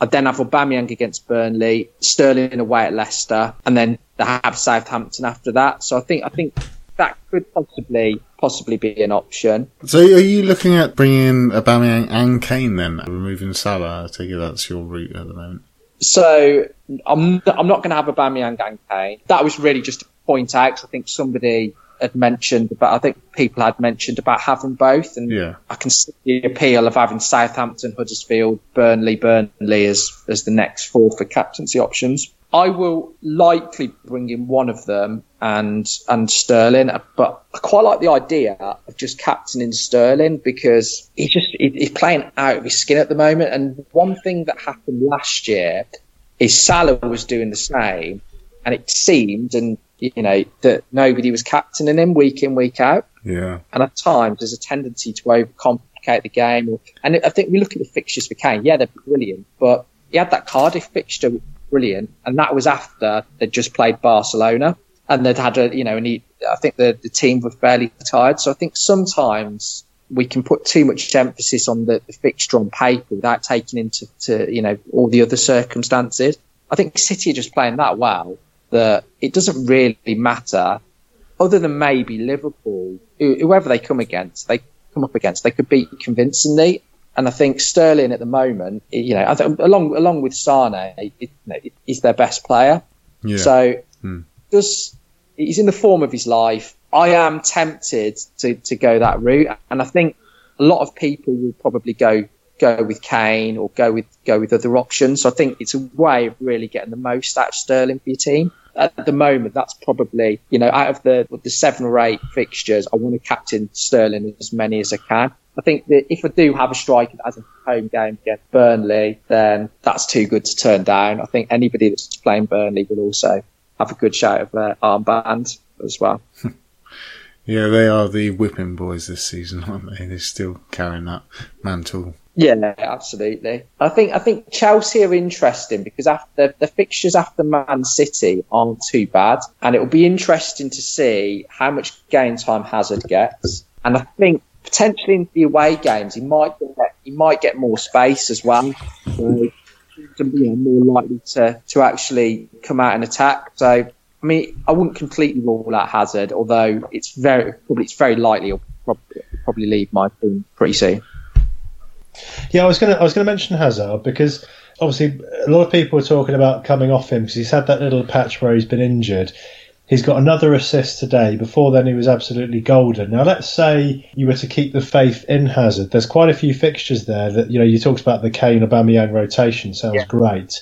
[SPEAKER 3] I'd then have Aubameyang against Burnley, Sterling away at Leicester, and then they have Southampton after that. So I think I think that could possibly possibly be an option.
[SPEAKER 2] So, are you looking at bringing Aubameyang and Kane then, removing Salah? I take it that's your route at the moment.
[SPEAKER 3] So, I'm I'm not going to have Aubameyang and Kane. That was really just to point out. I think somebody had mentioned about. I think people had mentioned about having both, and
[SPEAKER 2] yeah.
[SPEAKER 3] I can see the appeal of having Southampton, Huddersfield, Burnley, Burnley as as the next four for captaincy options. I will likely bring in one of them and and Sterling, but I quite like the idea of just captaining Sterling because he's just he's playing out of his skin at the moment. And one thing that happened last year is Salah was doing the same, and it seemed, and you know, that nobody was captaining him week in, week out.
[SPEAKER 2] Yeah.
[SPEAKER 3] And at times there's a tendency to overcomplicate the game. And I think we look at the fixtures for Kane. Yeah, they're brilliant, but he had that Cardiff fixture, brilliant, and that was after they'd just played Barcelona and they'd had a, you know, and he, I think the, the team were fairly tired. So I think sometimes we can put too much emphasis on the, the fixture on paper without taking into, to, you know, all the other circumstances. I think City are just playing that well that it doesn't really matter, other than maybe Liverpool, whoever they come against, they come up against, they could beat convincingly. And I think Sterling at the moment, you know, along along with Sane, it, you know, he's their best player. Yeah. So hmm. does he's in the form of his life. I am tempted to, to go that route, and I think a lot of people will probably go go with Kane or go with go with other options. So I think it's a way of really getting the most out of Sterling for your team. At the moment, that's probably you know out of the the seven or eight fixtures, I want to captain Sterling as many as I can. I think that if I do have a striker as a home game against Burnley, then that's too good to turn down. I think anybody that's playing Burnley will also have a good shout of their armband as well.
[SPEAKER 2] yeah, they are the whipping boys this season, aren't they? They're still carrying that mantle
[SPEAKER 3] yeah, absolutely. I think I think Chelsea are interesting because after the fixtures after Man City aren't too bad, and it will be interesting to see how much game time Hazard gets. And I think potentially in the away games he might get he might get more space as well. So, to be more likely to, to actually come out and attack. So I mean, I wouldn't completely rule out Hazard, although it's very probably it's very likely he'll probably, probably leave my team pretty soon.
[SPEAKER 1] Yeah, I was gonna I was gonna mention Hazard because obviously a lot of people are talking about coming off him because he's had that little patch where he's been injured. He's got another assist today. Before then, he was absolutely golden. Now, let's say you were to keep the faith in Hazard. There's quite a few fixtures there that you know. You talked about the Kane Aubameyang rotation. Sounds yeah. great.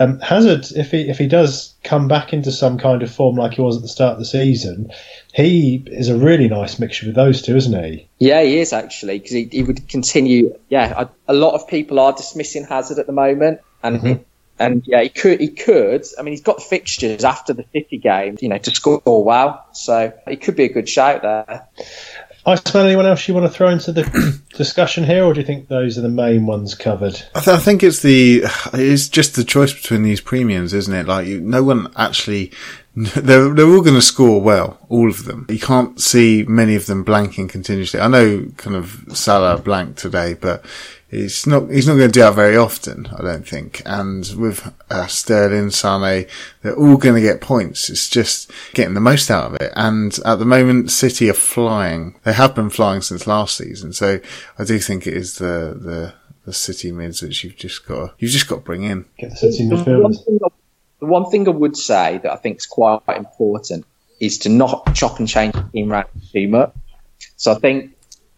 [SPEAKER 1] Um, Hazard, if he if he does come back into some kind of form like he was at the start of the season, he is a really nice mixture with those two, isn't he?
[SPEAKER 3] Yeah, he is actually because he, he, would continue. Yeah, a, a, lot of people are dismissing Hazard at the moment, and mm-hmm. And yeah, he could he could. I mean, he's got fixtures after the City game, you know, to score well, so it could be a good shout there.
[SPEAKER 1] I smell anyone else you want to throw into the discussion here, or do you think those are the main ones covered?
[SPEAKER 2] I, th- I think it's the it's just the choice between these premiums, isn't it? Like you, no one actually they're they're all going to score well, all of them. You can't see many of them blanking continuously. I know kind of Salah blanked today, but He's not. He's not going to do that very often, I don't think. And with uh, Sterling, Sane, they're all going to get points. It's just getting the most out of it. And at the moment, City are flying. They have been flying since last season. So I do think it is the the, the City mids which you've just got. You've just got to bring in.
[SPEAKER 1] Get the City midfielders.
[SPEAKER 3] The one thing I would say that I think is quite important is to not chop and change the team around too much. So I think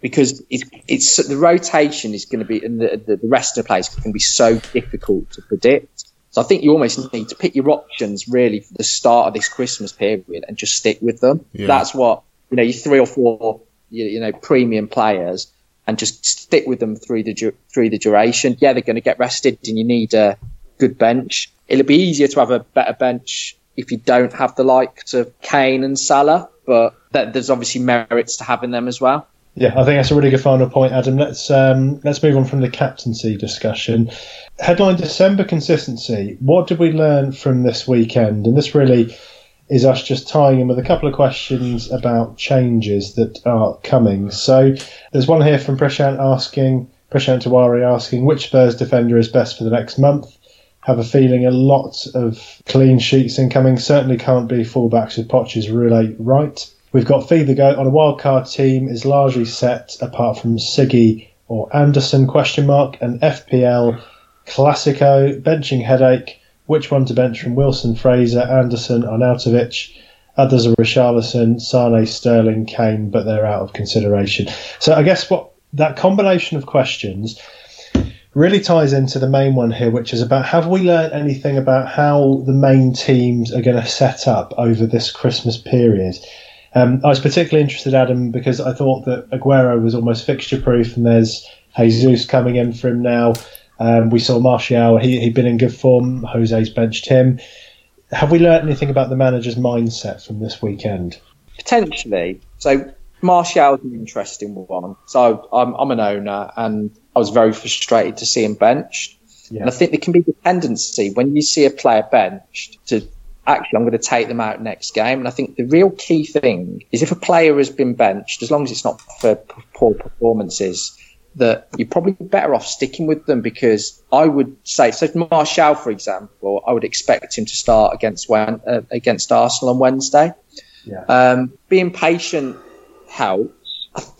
[SPEAKER 3] because it's, it's the rotation is going to be and the, the, the rest of the players can be so difficult to predict. So I think you almost need to pick your options really for the start of this Christmas period and just stick with them. Yeah. That's what you know. You three or four you, you, know premium players and just stick with them through the through the duration. Yeah, they're going to get rested, and you need a good bench. It'll be easier to have a better bench if you don't have the likes of Kane and Salah, but that, there's obviously merits to having them as well.
[SPEAKER 1] Yeah, I think that's a really good final point, Adam. Let's um, let's move on from the captaincy discussion. Headline December consistency. What did we learn from this weekend? And this really is us just tying in with a couple of questions about changes that are coming. So there's one here from Prashant asking, Prashant Tiwari asking, which Spurs defender is best for the next month? Have a feeling a lot of clean sheets incoming. Certainly can't be fullbacks with Poch's really right. We've got Fever Goat on a wildcard team is largely set apart from Siggy or Anderson question mark and FPL Classico benching headache. Which one to bench from Wilson, Fraser, Anderson, Arnautovic? Others are Richarlison, Sane, Sterling, Kane, but they're out of consideration. So I guess what that combination of questions really ties into the main one here, which is about have we learned anything about how the main teams are going to set up over this Christmas period? Um, I was particularly interested, Adam, because I thought that Aguero was almost fixture proof, and there's Jesus coming in for him now. Um, we saw Martial; he, he'd been in good form. Jose's benched him. Have we learnt anything about the manager's mindset from this weekend?
[SPEAKER 3] Potentially. So Martial's an interesting one. So I'm, I'm an owner, and I was very frustrated to see him benched. Yeah. And I think there can be the tendency when you see a player benched to actually, I'm going to take them out next game. And I think the real key thing is if a player has been benched, as long as it's not for poor performances, that you're probably better off sticking with them because I would say, so Martial, for example, I would expect him to start against uh, against Arsenal on Wednesday. Yeah. Um, being patient helps.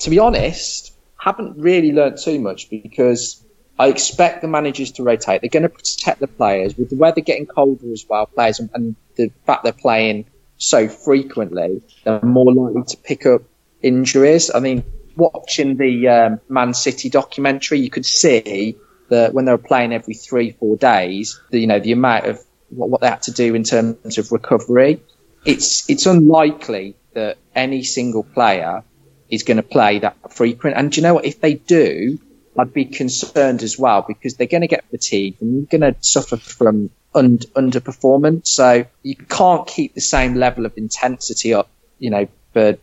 [SPEAKER 3] To be honest, haven't really learnt too much because I expect the managers to rotate. They're going to protect the players with the weather getting colder as well. Players and, and the fact they're playing so frequently, they're more likely to pick up injuries. I mean, watching the um, Man City documentary, you could see that when they were playing every three, four days, the, you know, the amount of what, what they had to do in terms of recovery. It's it's unlikely that any single player is going to play that frequent. And do you know what? If they do, I'd be concerned as well because they're going to get fatigued and you're going to suffer from un- underperformance. So you can't keep the same level of intensity up, you know, for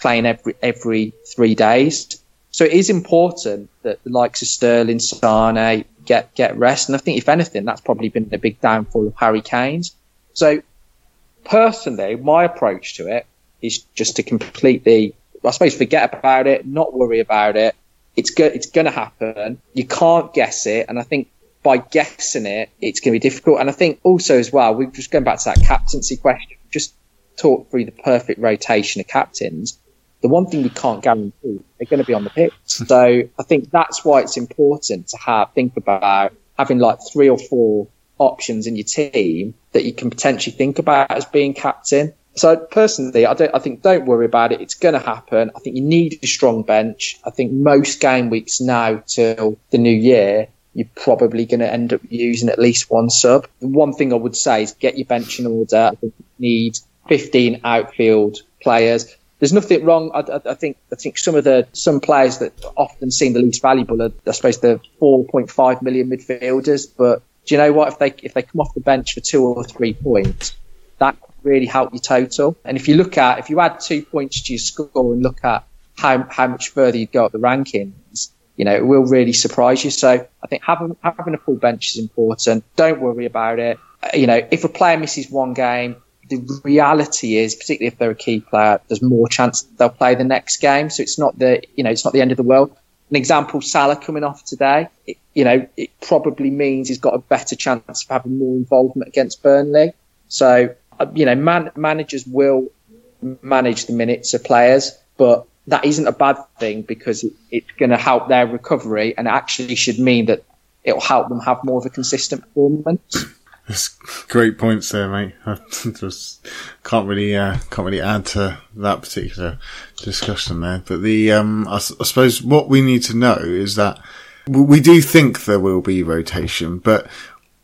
[SPEAKER 3] playing every every three days. So it is important that the likes of Sterling, Sane get get rest. And I think if anything, that's probably been the big downfall of Harry Kane's. So personally, my approach to it is just to completely, I suppose, forget about it, not worry about it. It's go- it's going to happen. You can't guess it, and I think by guessing it, it's going to be difficult. And I think also as well, we're just going back to that captaincy question. Just talk through the perfect rotation of captains. The one thing we can't guarantee they're going to be on the pitch. So I think that's why it's important to have think about having like three or four options in your team that you can potentially think about as being captain. So personally, I don't. I think don't worry about it. It's going to happen. I think you need a strong bench. I think most game weeks now till the new year, you're probably going to end up using at least one sub. The one thing I would say is get your bench in order. I think you need 15 outfield players. There's nothing wrong. I, I, think I think some of the some players that often seem the least valuable are, I suppose, the 4.5 million midfielders. But do you know what? If they if they come off the bench for two or three points, that really help your total. And if you look at if you add two points to your score and look at how how much further you'd go up the rankings, you know, it will really surprise you. So I think having having a full bench is important. Don't worry about it. You know, if a player misses one game, the reality is, particularly if they're a key player, there's more chance they'll play the next game. So it's not the, you know, it's not the end of the world. An example, Salah coming off today, it, you know, it probably means he's got a better chance of having more involvement against Burnley. So, you know, man, managers will manage the minutes of players, but that isn't a bad thing because it, it's going to help their recovery and actually should mean that it'll help them have more of a consistent performance.
[SPEAKER 2] That's great points there, mate. I just can't really uh, can't really add to that particular discussion there. But the um, I, I, suppose what we need to know is that we do think there will be rotation, but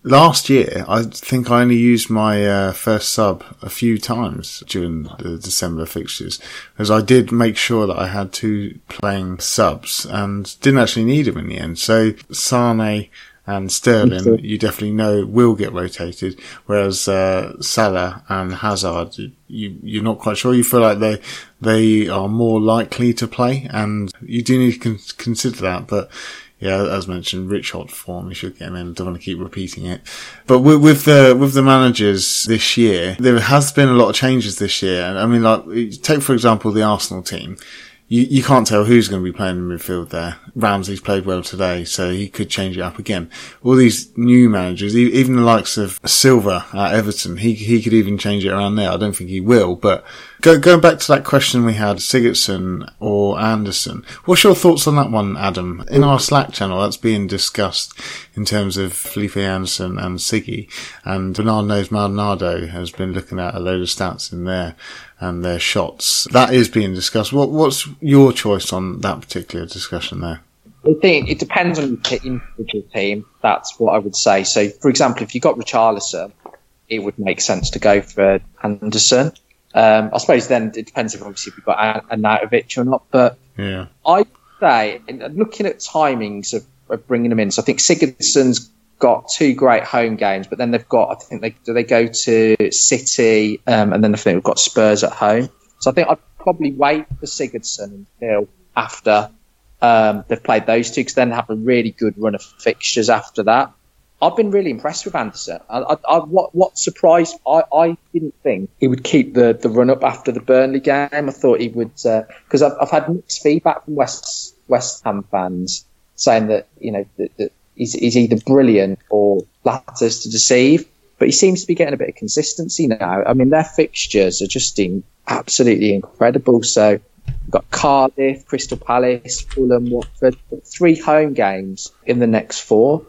[SPEAKER 2] last year I think I only used my uh, first sub a few times during the December fixtures, as I did make sure that I had two playing subs and didn't actually need them in the end. So Sane and Sterling, you definitely know will get rotated. Whereas uh, Salah and Hazard, you you're not quite sure. You feel like they they are more likely to play, and you do need to con- consider that. But yeah, as mentioned, rich hot form. You should get him in. Don't want to keep repeating it. But with, with the with the managers this year, there has been a lot of changes this year. I mean, like take for example the Arsenal team you, you can't tell who's going to be playing in midfield there. Ramsey's played well today, so he could change it up again. All these new managers, even the likes of Silva at Everton, he he could even change it around there. I don't think he will, but go, going back to that question we had, Sigurdsson or Anderson, what's your thoughts on that one, Adam? In our Slack channel, that's being discussed in terms of Felipe Anderson and Siggy, and Bernard knows Maldonado has been looking at a load of stats in there and their shots. That is being discussed. What, what's your choice on that particular discussion there?
[SPEAKER 3] I think it depends on the individual team. That's what I would say. So, for example, if you got Richarlison, it would make sense to go for Anderson. Um, I suppose then it depends if obviously you've got Arnautovic or not. But
[SPEAKER 2] yeah,
[SPEAKER 3] I'd say looking at timings of, of, bringing them in. So I think Sigurdsson's got two great home games, but then they've got I think they do they go to City um, and then I think they've got Spurs at home. So I think I'd probably wait for Sigurdsson until after um, they've played those two because then have a really good run of fixtures after that. I've been really impressed with Anderson. I, I, I, what, what surprised I, I didn't think he would keep the, the run up after the Burnley game. I thought he would because uh, I've, I've had mixed feedback from West West Ham fans saying that you know that, that he's, he's either brilliant or flatters to deceive. But he seems to be getting a bit of consistency now. I mean, their fixtures are just in, absolutely incredible. So we've got Cardiff, Crystal Palace, Fulham, Watford, three home games in the next four.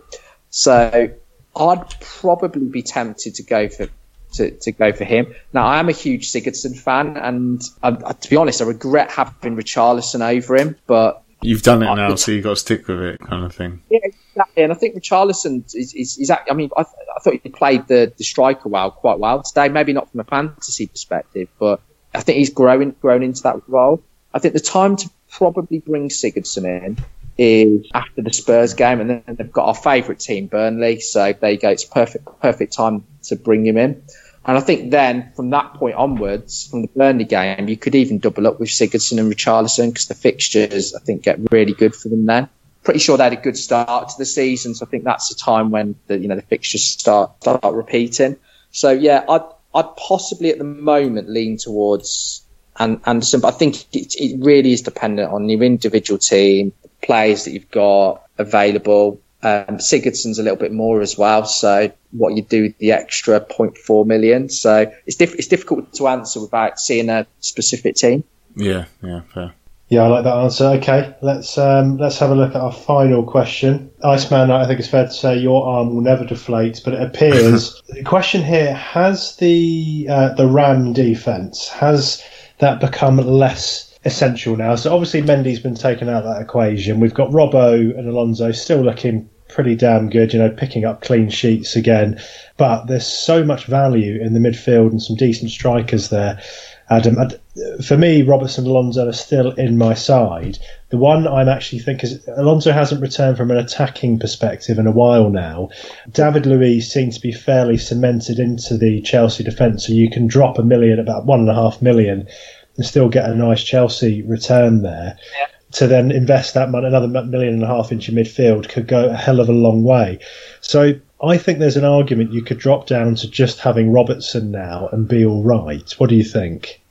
[SPEAKER 3] So I'd probably be tempted to go for to, to go for him. Now I am a huge Sigurdsson fan, and I, to be honest, I regret having Richarlison over him. But
[SPEAKER 2] you've done it now, so you've got to stick with it, kind of thing.
[SPEAKER 3] Yeah, exactly. And I think Richarlison is is, is I mean, I, I thought he played the, the striker well, quite well today. Maybe not from a fantasy perspective, but I think he's growing grown into that role. I think the time to probably bring Sigurdsson in is after the Spurs game, and then they've got our favourite team, Burnley. So there you go. It's perfect, perfect time to bring him in. And I think then from that point onwards, from the Burnley game, you could even double up with Sigurdsson and Richarlison because the fixtures I think get really good for them then. Pretty sure they had a good start to the season, so I think that's the time when the you know the fixtures start start repeating. So yeah, I'd I'd possibly at the moment lean towards Anderson, but I think it, it really is dependent on your individual team, players that you've got available. Um, Sigurdsson's a little bit more as well. So what you do with the extra 0.4 million. So it's diff- it's difficult to answer without seeing a specific team.
[SPEAKER 2] Yeah, yeah, fair.
[SPEAKER 1] Yeah, I like that answer. Okay, let's um, let's have a look at our final question. Iceman, I think it's fair to say your arm will never deflate, but it appears the question here has the uh, the Ram defense has that become less essential now. So obviously Mendy's been taken out of that equation. We've got Robbo and Alonso still looking pretty damn good, you know, picking up clean sheets again. But there's so much value in the midfield and some decent strikers there. Adam, for me, Robertson and Alonso are still in my side. The one I'm actually thinking is Alonso hasn't returned from an attacking perspective in a while now. David Luiz seems to be fairly cemented into the Chelsea defence, so you can drop a million, about one and a half million, and still get a nice Chelsea return there. Yeah. To then invest that money, another million and a half into midfield could go a hell of a long way. So I think there's an argument you could drop down to just having Robertson now and be all right. What do you think?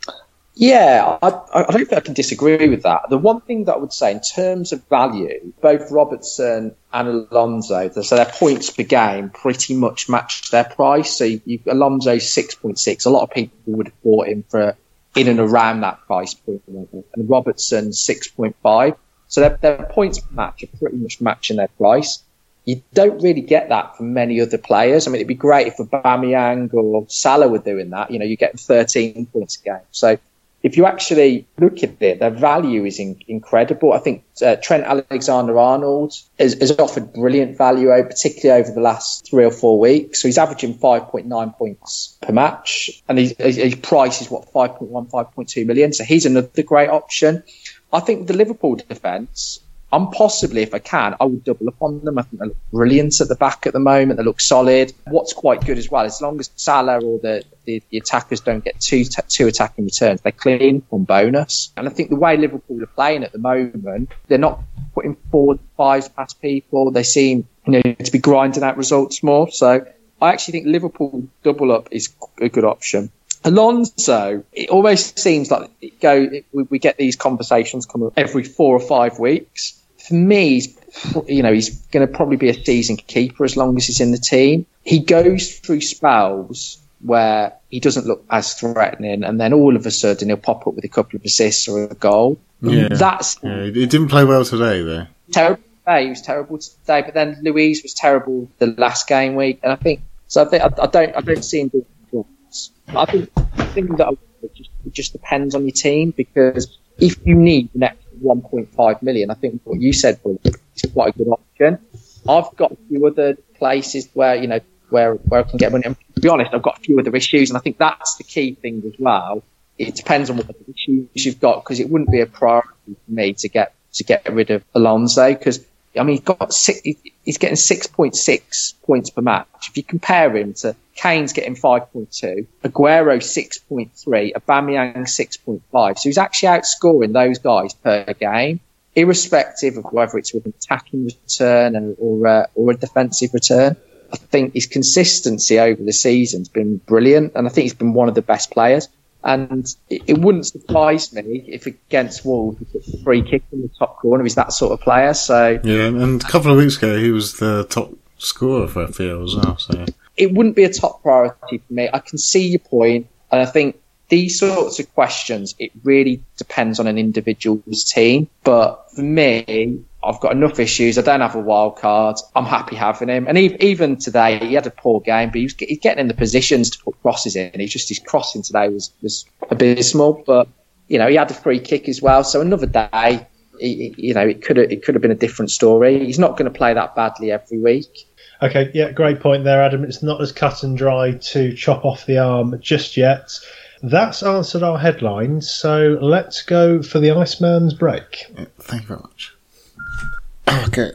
[SPEAKER 3] Yeah, I, I, don't think I can disagree with that. The one thing that I would say in terms of value, both Robertson and Alonso, so their points per game pretty much match their price. So you, you, Alonso's 6.6. A lot of people would have bought him for in and around that price point level. And Robertson 6.5. So their, their points match are pretty much matching their price. You don't really get that from many other players. I mean, it'd be great if Aubameyang or Salah were doing that. You know, you get 13 points a game. So if you actually look at it, their value is in, incredible. I think uh, Trent Alexander-Arnold has, has, offered brilliant value, particularly over the last three or four weeks. So he's averaging 5.9 points per match, and his, his price is what 5.1, 5.2 million. So he's another great option. I think the Liverpool defence I'm possibly, if I can, I would double up on them. I think they look brilliant at the back at the moment. They look solid. What's quite good as well, as long as Salah or the, the, the attackers don't get two t- two attacking returns, they're clean on bonus. And I think the way Liverpool are playing at the moment, they're not putting forward fives past people. They seem you know to be grinding out results more. So I actually think Liverpool double up is a good option. Alonso, it almost seems like it go. It, we, we, get these conversations come up every four or five weeks for me, you know, he's going to probably be a season keeper as long as he's in the team. He goes through spells where he doesn't look as threatening, and then all of a sudden he'll pop up with a couple of assists or a goal.
[SPEAKER 2] Yeah, that's yeah, he didn't play well today, though.
[SPEAKER 3] Terrible today. He was terrible today, but then Luiz was terrible the last game week, and I think so. I think I, I don't I don't see him I think I think that it just, it just depends on your team because if you need the next 1.5 million. I think what you said is quite a good option. I've got a few other places where, you know, where, where I can get money. And to be honest, I've got a few other issues, and I think that's the key thing as well. It depends on what issues you've got, because it wouldn't be a priority for me to get to get rid of Alonso, because I mean, he's got six, he's getting 6.6 points per match. If you compare him to Kane's getting 5.2, Aguero 6.3, Aubameyang 6.5. So he's actually outscoring those guys per game, irrespective of whether it's with an attacking return or, uh, or a defensive return. I think his consistency over the season's been brilliant, and I think he's been one of the best players. And it, it wouldn't surprise me if against Wolves he puts a free kick in the top corner. He's that sort of player. So
[SPEAKER 2] yeah, and a couple of weeks ago he was the top scorer for FPL as well. So
[SPEAKER 3] it wouldn't be a top priority for me. I can see your point, and I think these sorts of questions it really depends on an individual's team. But for me, I've got enough issues. I don't have a wild card. I'm happy having him. And even today, he had a poor game, but he's getting in the positions to put crosses in. He's just his crossing today was was abysmal. But you know, he had a free kick as well. So another day, you know, it could have it could have been a different story. He's not going to play that badly every week.
[SPEAKER 1] Okay, yeah, great point there, Adam. It's not as cut and dry to chop off the arm just yet. That's answered our headlines, so let's go for the Iceman's break.
[SPEAKER 2] Thank you very much. Okay.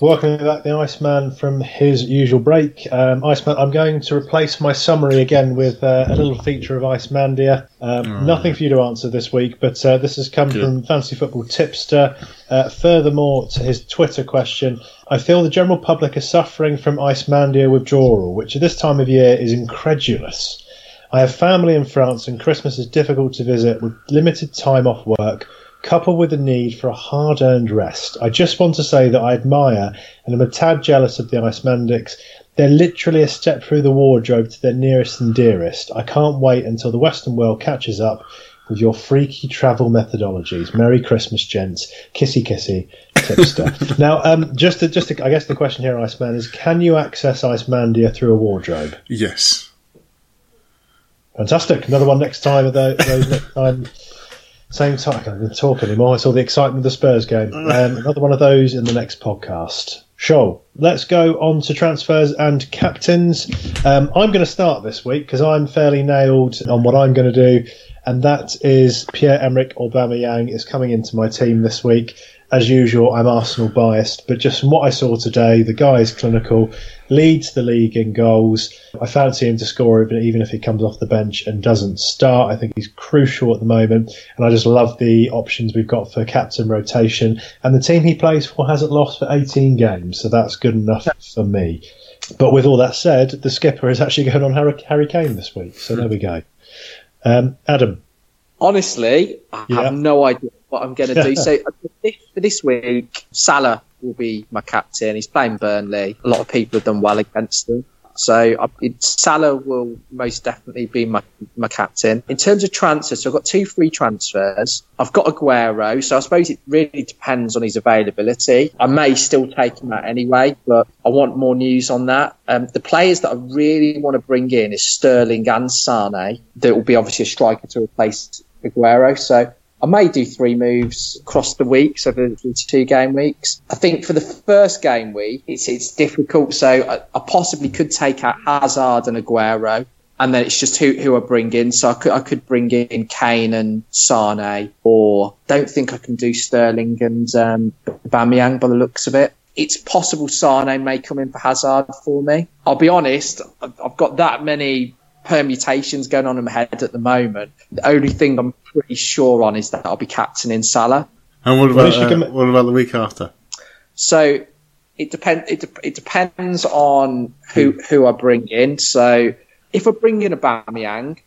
[SPEAKER 1] Welcome back, the Iceman from his usual break. Um, Iceman, I'm going to replace my summary again with uh, a little feature of Icemandia. Um, nothing for you to answer this week, but uh, this has come Good. from Fantasy Football Tipster. Uh, furthermore, to his Twitter question, I feel the general public are suffering from Icemandia withdrawal, which at this time of year is incredulous. I have family in France, and Christmas is difficult to visit with limited time off work coupled with the need for a hard earned rest. I just want to say that I admire and am a tad jealous of the Icemandics. They're literally a step through the wardrobe to their nearest and dearest. I can't wait until the Western world catches up with your freaky travel methodologies. Merry Christmas, gents. Kissy kissy tipster. now, um, just to, just to, I guess the question here, Iceman, is can you access Icemandia through a wardrobe?
[SPEAKER 2] Yes.
[SPEAKER 1] Fantastic. Another one next time. Those next time. Same time, I can't even talk anymore. I saw the excitement of the Spurs game. Um, another one of those in the next podcast. Sure. Let's go on to transfers and captains. Um, I'm going to start this week because I'm fairly nailed on what I'm going to do, and that is Pierre Emerick Aubameyang is coming into my team this week as usual, I'm Arsenal biased, but just from what I saw today, the guy is clinical, leads the league in goals. I fancy him to score even if he comes off the bench and doesn't start. I think he's crucial at the moment, and I just love the options we've got for captain rotation. And the team he plays for hasn't lost for 18 games, so that's good enough for me. But with all that said, the skipper is actually going on Harry, Harry Kane this week, so there we go. Um, Adam.
[SPEAKER 3] Honestly, I yeah. have no idea what I'm going to do. so for this week, Salah will be my captain. He's playing Burnley. A lot of people have done well against them. So uh, Salah will most definitely be my, my captain. In terms of transfers, so I've got two free transfers. I've got Aguero, so I suppose it really depends on his availability. I may still take him out anyway, but I want more news on that. Um, the players that I really want to bring in is Sterling and Sane. That will be obviously a striker to replace Aguero. So I may do three moves across the week, so the, the two game weeks. I think for the first game week, it's it's difficult. So I, I, possibly could take out Hazard and Aguero, and then it's just who who I bring in. So I could I could bring in Kane and Sane, or don't think I can do Sterling and um, Bamiyang by the looks of it. It's possible Sane may come in for Hazard for me. I'll be honest, I've got that many permutations going on in my head at the moment. The only thing I'm pretty sure on is that I'll be captaining Salah.
[SPEAKER 2] And what about uh, what about the week after?
[SPEAKER 3] So it depends. It, de- it depends on who who I bring in. So if I bring in a Aubameyang,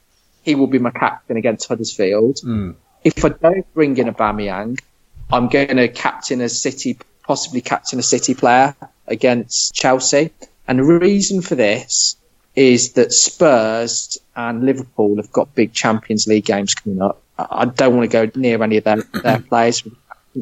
[SPEAKER 3] he will be my captain against Huddersfield. Mm. If I don't bring in a Aubameyang, I'm going to captain a City, possibly captain a City player against Chelsea. And the reason for this is that Spurs and Liverpool have got big Champions League games coming up. I don't want to go near any of their, their players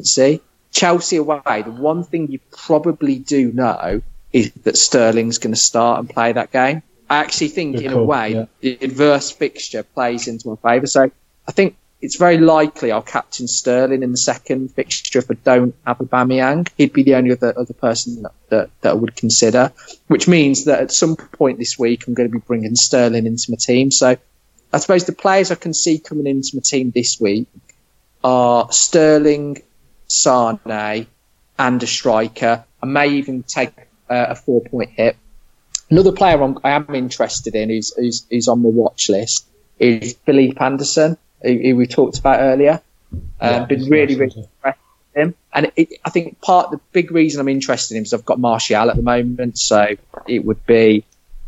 [SPEAKER 3] see. Chelsea away, the one thing you probably do know is that Sterling's going to start and play that game. I actually think, in a way, yeah. the adverse fixture plays into my favour. So I think it's very likely I'll captain Sterling in the second fixture if I don't have Aubameyang. He'd be the only other other person that, that, that, I would consider, which means that at some point this week I'm going to be bringing Sterling into my team. So I suppose the players I can see coming into my team this week are Sterling, Sane, and a striker. I may even take uh, a four point hit. Another player I'm, I am interested in who's, who's, who's on the watch list is Felipe Anderson, who, who we talked about earlier. Um, yeah, been really, really impressed with him. And it, I think part the big reason I'm interested in him is I've got Martial at the moment, so it would be.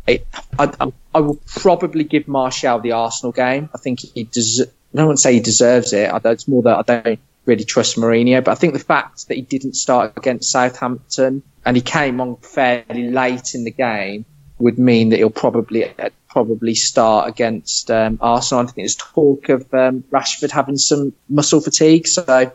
[SPEAKER 3] It, I, I, I will probably give Martial the Arsenal game. I think he. I don't want to say he deserves it. I, it's more that I don't really trust Mourinho. But I think the fact that he didn't start against Southampton and he came on fairly late in the game would mean that he'll probably probably start against um, Arsenal. I think there's talk of um, Rashford having some muscle fatigue. So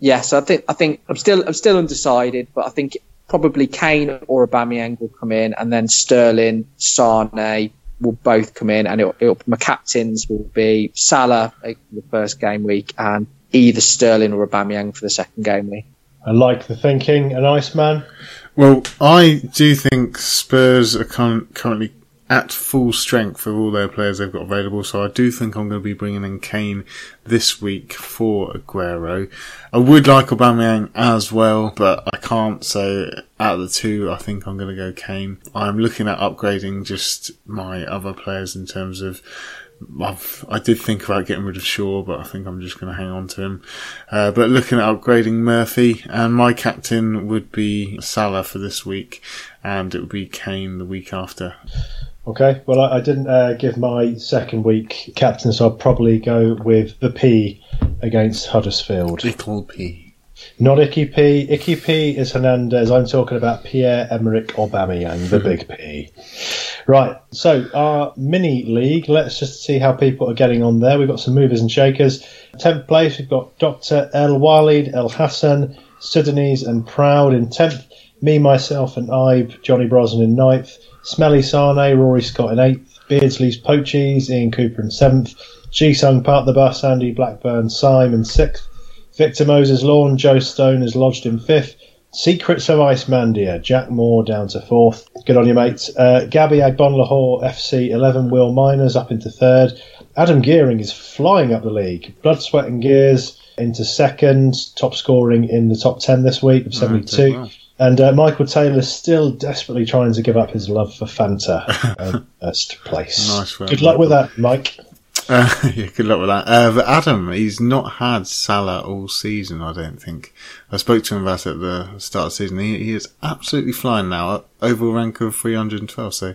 [SPEAKER 3] yes, I think I think I'm still I'm still undecided, but I think probably Kane or Aubameyang will come in, and then Sterling, Sane will both come in, and it'll, it'll, my captains will be Salah for the first game week and either Sterling or Aubameyang for the second game week.
[SPEAKER 1] I like the thinking. An Iceman.
[SPEAKER 2] Well, I do think Spurs are currently at full strength with all their players they've got available. So I do think I'm going to be bringing in Kane this week for Aguero. I would like Aubameyang as well, but I can't. So out of the two, I think I'm going to go Kane. I'm looking at upgrading just my other players in terms of I've, I did think about getting rid of Shaw, but I think I'm just going to hang on to him. Uh, but looking at upgrading Murphy, and my captain would be Salah for this week, and it would be Kane the week after.
[SPEAKER 1] Okay, well, I, I didn't uh, give my second week captain, so I'll probably go with the P against Huddersfield.
[SPEAKER 2] Little P.
[SPEAKER 1] Not Icky P. Icky P is Hernandez. I'm talking about Pierre Emerick Aubameyang, the big P. Right. So our mini league. Let's just see how people are getting on there. We've got some movers and shakers. Tenth place. We've got Doctor El Walid, El Hassan, Sudanese, and Proud in tenth. Me, myself, and Ibe, Johnny Brosnan in ninth. Smelly Sane, Rory Scott in eighth. Beardsley's Poachies, Ian Cooper in seventh. Ji Sung Park the Bus, Andy Blackburn, Simon sixth. Victor Moses Lawn, Joe Stone is lodged in fifth. Secrets of Icemandia, Jack Moore down to fourth. Good on you, mates. Uh, Gabby Agbonlahor, FC 11, Will Miners up into third. Adam Gearing is flying up the league. Blood, Sweat and Gears into second, top scoring in the top 10 this week of 72. And uh, Michael Taylor still desperately trying to give up his love for Fanta, first place. Nice Good luck with that, Mike.
[SPEAKER 2] Uh, yeah, good luck with that. Uh, but Adam, he's not had Salah all season, I don't think. I spoke to him about it at the start of the season. He, he is absolutely flying now, overall rank of 312. So,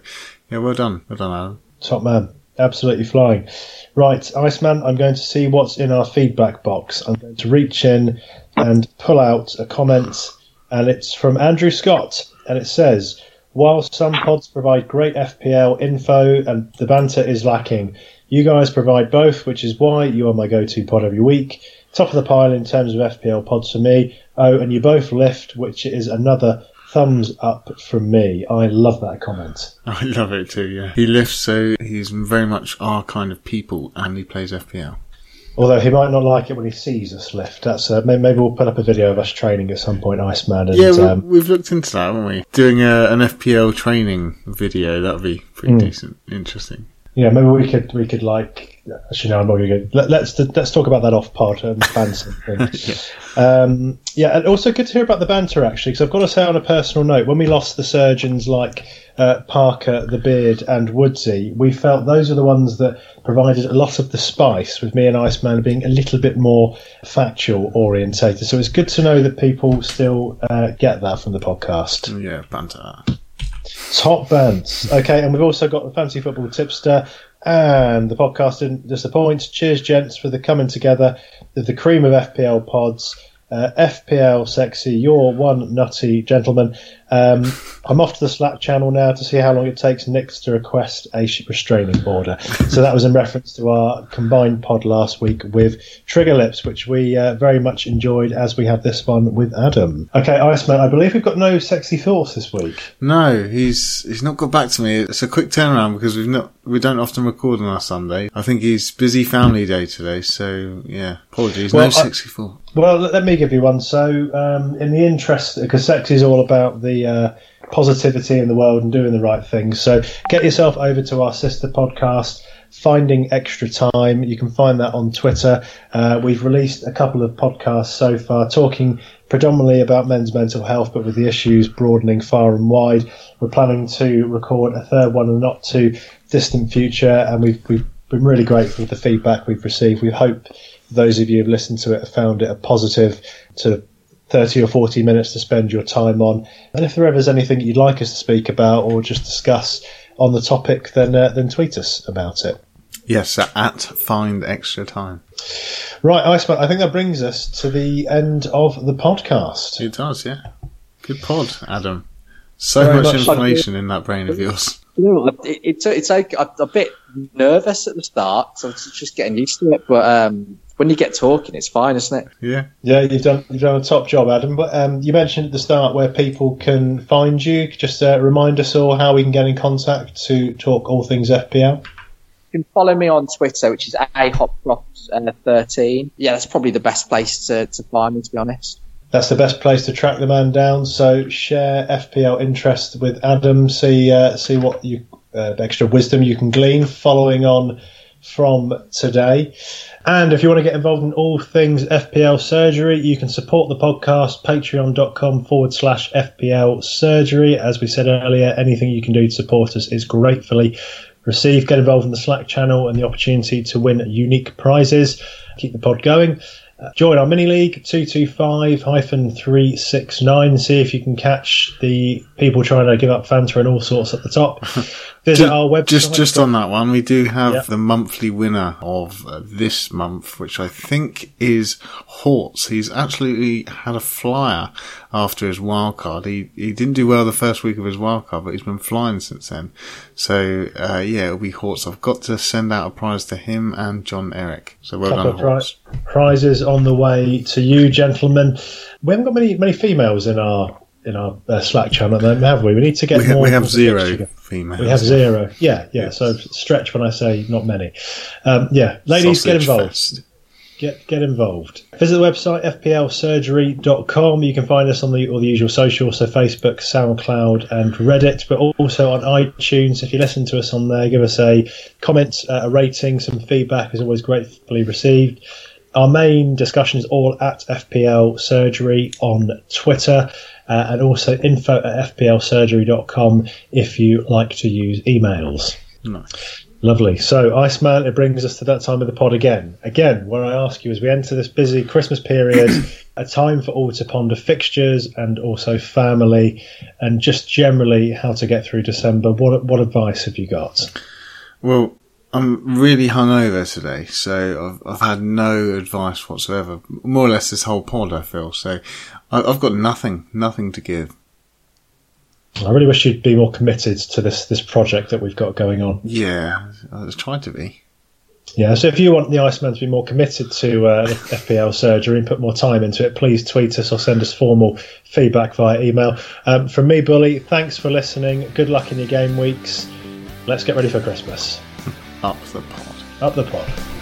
[SPEAKER 2] yeah, well done. Well done, Adam.
[SPEAKER 1] Top man. Absolutely flying. Right, Iceman, I'm going to see what's in our feedback box. I'm going to reach in and pull out a comment, and it's from Andrew Scott, and it says, while some pods provide great FPL info and the banter is lacking, you guys provide both, which is why you are my go-to pod every week. Top of the pile in terms of FPL pods for me. Oh, and you both lift, which is another thumbs up from me. I love that comment.
[SPEAKER 2] I love it too. Yeah, he lifts, so he's very much our kind of people, and he plays FPL.
[SPEAKER 1] Although he might not like it when he sees us lift. That's uh, maybe we'll put up a video of us training at some point, Iceman. And,
[SPEAKER 2] yeah, we, um, we've looked into that, haven't we? Doing a, an FPL training video that'd be pretty mm. decent, interesting
[SPEAKER 1] yeah, maybe we could we could like actually no, I'm not going to. Let, us let's talk about that off part and banter thing. yeah. Um, yeah, and also good to hear about the banter actually, because I've got to say on a personal note, when we lost the surgeons like uh, Parker, the Beard, and Woodsy, we felt those are the ones that provided a lot of the spice, with me and Iceman being a little bit more factual orientated. So it's good to know that people still uh, get that from the podcast.
[SPEAKER 2] Yeah, banter.
[SPEAKER 1] Top bands. Okay, and we've also got the Fantasy Football Tipster and the podcast didn't disappoint. Cheers, gents, for the coming together of the cream of FPL pods. uh, FPL Sexy, you're one nutty gentleman. Um, I'm off to the Slack channel now to see how long it takes Nick to request a restraining order. So that was in reference to our combined pod last week with Trigger Lips, which we uh, very much enjoyed as we had this one with Adam. Okay, Iceman, I believe we've got no sexy thoughts this week.
[SPEAKER 2] No, he's he's not got back to me. It's a quick turnaround because we've not we don't often record on our Sunday. I think he's busy family day today, so yeah, apologies. Well, no sexy thought.
[SPEAKER 1] Well, let me give you one. So, um, in the interest, because sex is all about the uh, positivity in the world and doing the right things. So, get yourself over to our sister podcast, Finding Extra Time. You can find that on Twitter. Uh, we've released a couple of podcasts so far talking predominantly about men's mental health, but with the issues broadening far and wide. We're planning to record a third one in the not too distant future, and we've, we've been really grateful for the feedback we've received. We hope those of you who've listened to it have found it a positive to 30 or 40 minutes to spend your time on. And if there ever is anything you'd like us to speak about or just discuss on the topic, then uh, then tweet us about it.
[SPEAKER 2] Yes, at find extra time.
[SPEAKER 1] Right, Iceman, I think that brings us to the end of the podcast.
[SPEAKER 2] It does, yeah. Good pod, Adam. So much, much, information in that brain of yours.
[SPEAKER 3] You know, it, it's it's like a, a, bit nervous at the start, so it's just getting used to it. But um, when you get talking, it's fine, isn't it?
[SPEAKER 2] Yeah,
[SPEAKER 1] yeah, you've done you've done a top job, Adam. But um, you mentioned at the start where people can find you. Just uh, remind us all how we can get in contact to talk all things FPL.
[SPEAKER 3] You can follow me on Twitter, which is ahopcroft13. Yeah, that's probably the best place to, to find me, to be honest.
[SPEAKER 1] That's the best place to track the man down. So share FPL interest with Adam. See uh, see what you uh, extra wisdom you can glean following on from today. And if you want to get involved in all things FPL surgery, you can support the podcast, patreon.com forward slash FPL surgery. As we said earlier, anything you can do to support us is gratefully received. Get involved in the Slack channel and the opportunity to win unique prizes. Keep the pod going. Uh, join our mini league 225 369. See if you can catch the people trying to give up Fanta and all sorts at the top.
[SPEAKER 2] Visit just, our website. Just, just on that one, we do have the monthly winner of uh, this month, which I think is Hortz. He's absolutely had a flyer after his wildcard. He he didn't do well the first week of his wildcard, but he's been flying since then. So uh, yeah, it'll be Hortz. I've got to send out a prize to him and John Eric. So well Couple done, Hortz.
[SPEAKER 1] Pri- prizes on the way to you, gentlemen. We haven't got many many females in our in our uh, Slack channel, have we? We need to get
[SPEAKER 2] we,
[SPEAKER 1] more.
[SPEAKER 2] We have zero females.
[SPEAKER 1] We have zero. Yeah, yeah. Yes. So stretch when I say not many. Um, yeah, ladies, Sausage get involved. Fest. Get get involved. Visit the website fplsurgery.com. You can find us on the all the usual socials, so Facebook, SoundCloud, and Reddit, but also on iTunes. If you listen to us on there, give us a comment, uh, a rating, some feedback is always gratefully received. Our main discussion is all at FPL Surgery on Twitter uh, and also info at fplsurgery.com if you like to use emails.
[SPEAKER 2] Nice.
[SPEAKER 1] Lovely. So, Iceman, it brings us to that time of the pod again. Again, where I ask you as we enter this busy Christmas period, a time for all to ponder fixtures and also family, and just generally how to get through December. What what advice have you got?
[SPEAKER 2] Well, I'm really hungover today, so I've, I've had no advice whatsoever. More or less this whole pod, I feel. So I, I've got nothing, nothing to give.
[SPEAKER 1] I really wish you'd be more committed to this this project that we've got going on.
[SPEAKER 2] Yeah, I was trying to be.
[SPEAKER 1] Yeah, so if you want the Iceman to be more committed to uh, FPL surgery and put more time into it, please tweet us or send us formal feedback via email. Um, from me, Bully, thanks for listening. Good luck in your game weeks. Let's get ready for Christmas.
[SPEAKER 2] Up the pod.
[SPEAKER 1] Up the pod.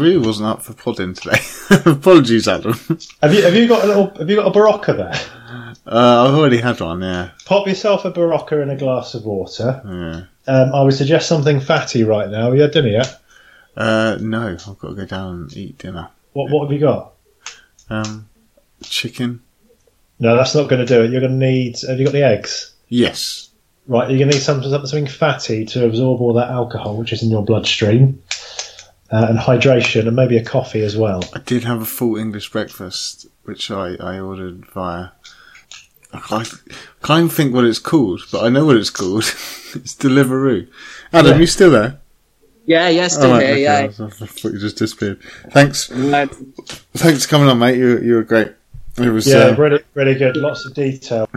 [SPEAKER 2] I really wasn't up for podding today. Apologies, Adam.
[SPEAKER 1] Have you have you got a little have you got a Berocca there?
[SPEAKER 2] Uh, I've already had one. Yeah.
[SPEAKER 1] Pop yourself a Berocca in a glass of water.
[SPEAKER 2] Yeah.
[SPEAKER 1] Um, I would suggest something fatty right now. Have you had dinner yet?
[SPEAKER 2] Uh, no, I've got to go down and eat dinner.
[SPEAKER 1] What What have you got?
[SPEAKER 2] Um, chicken.
[SPEAKER 1] No, that's not going to do it. You're going to need. Have you got the eggs?
[SPEAKER 2] Yes.
[SPEAKER 1] Right, you're going to need something, something fatty to absorb all that alcohol which is in your bloodstream, uh, and hydration, and maybe a coffee as well.
[SPEAKER 2] I did have a full English breakfast, which I, I ordered via. I can't, can't even think what it's called, but I know what it's called. it's Deliveroo. Adam,
[SPEAKER 1] Yeah.
[SPEAKER 2] you still there?
[SPEAKER 3] Yeah, yeah, still
[SPEAKER 2] right,
[SPEAKER 3] here.
[SPEAKER 2] okay,
[SPEAKER 3] Yeah.
[SPEAKER 2] I thought you just disappeared. Thanks, thanks for coming on, mate. You you were great. It was
[SPEAKER 1] Yeah,
[SPEAKER 2] uh,
[SPEAKER 1] really, really good. Lots of detail.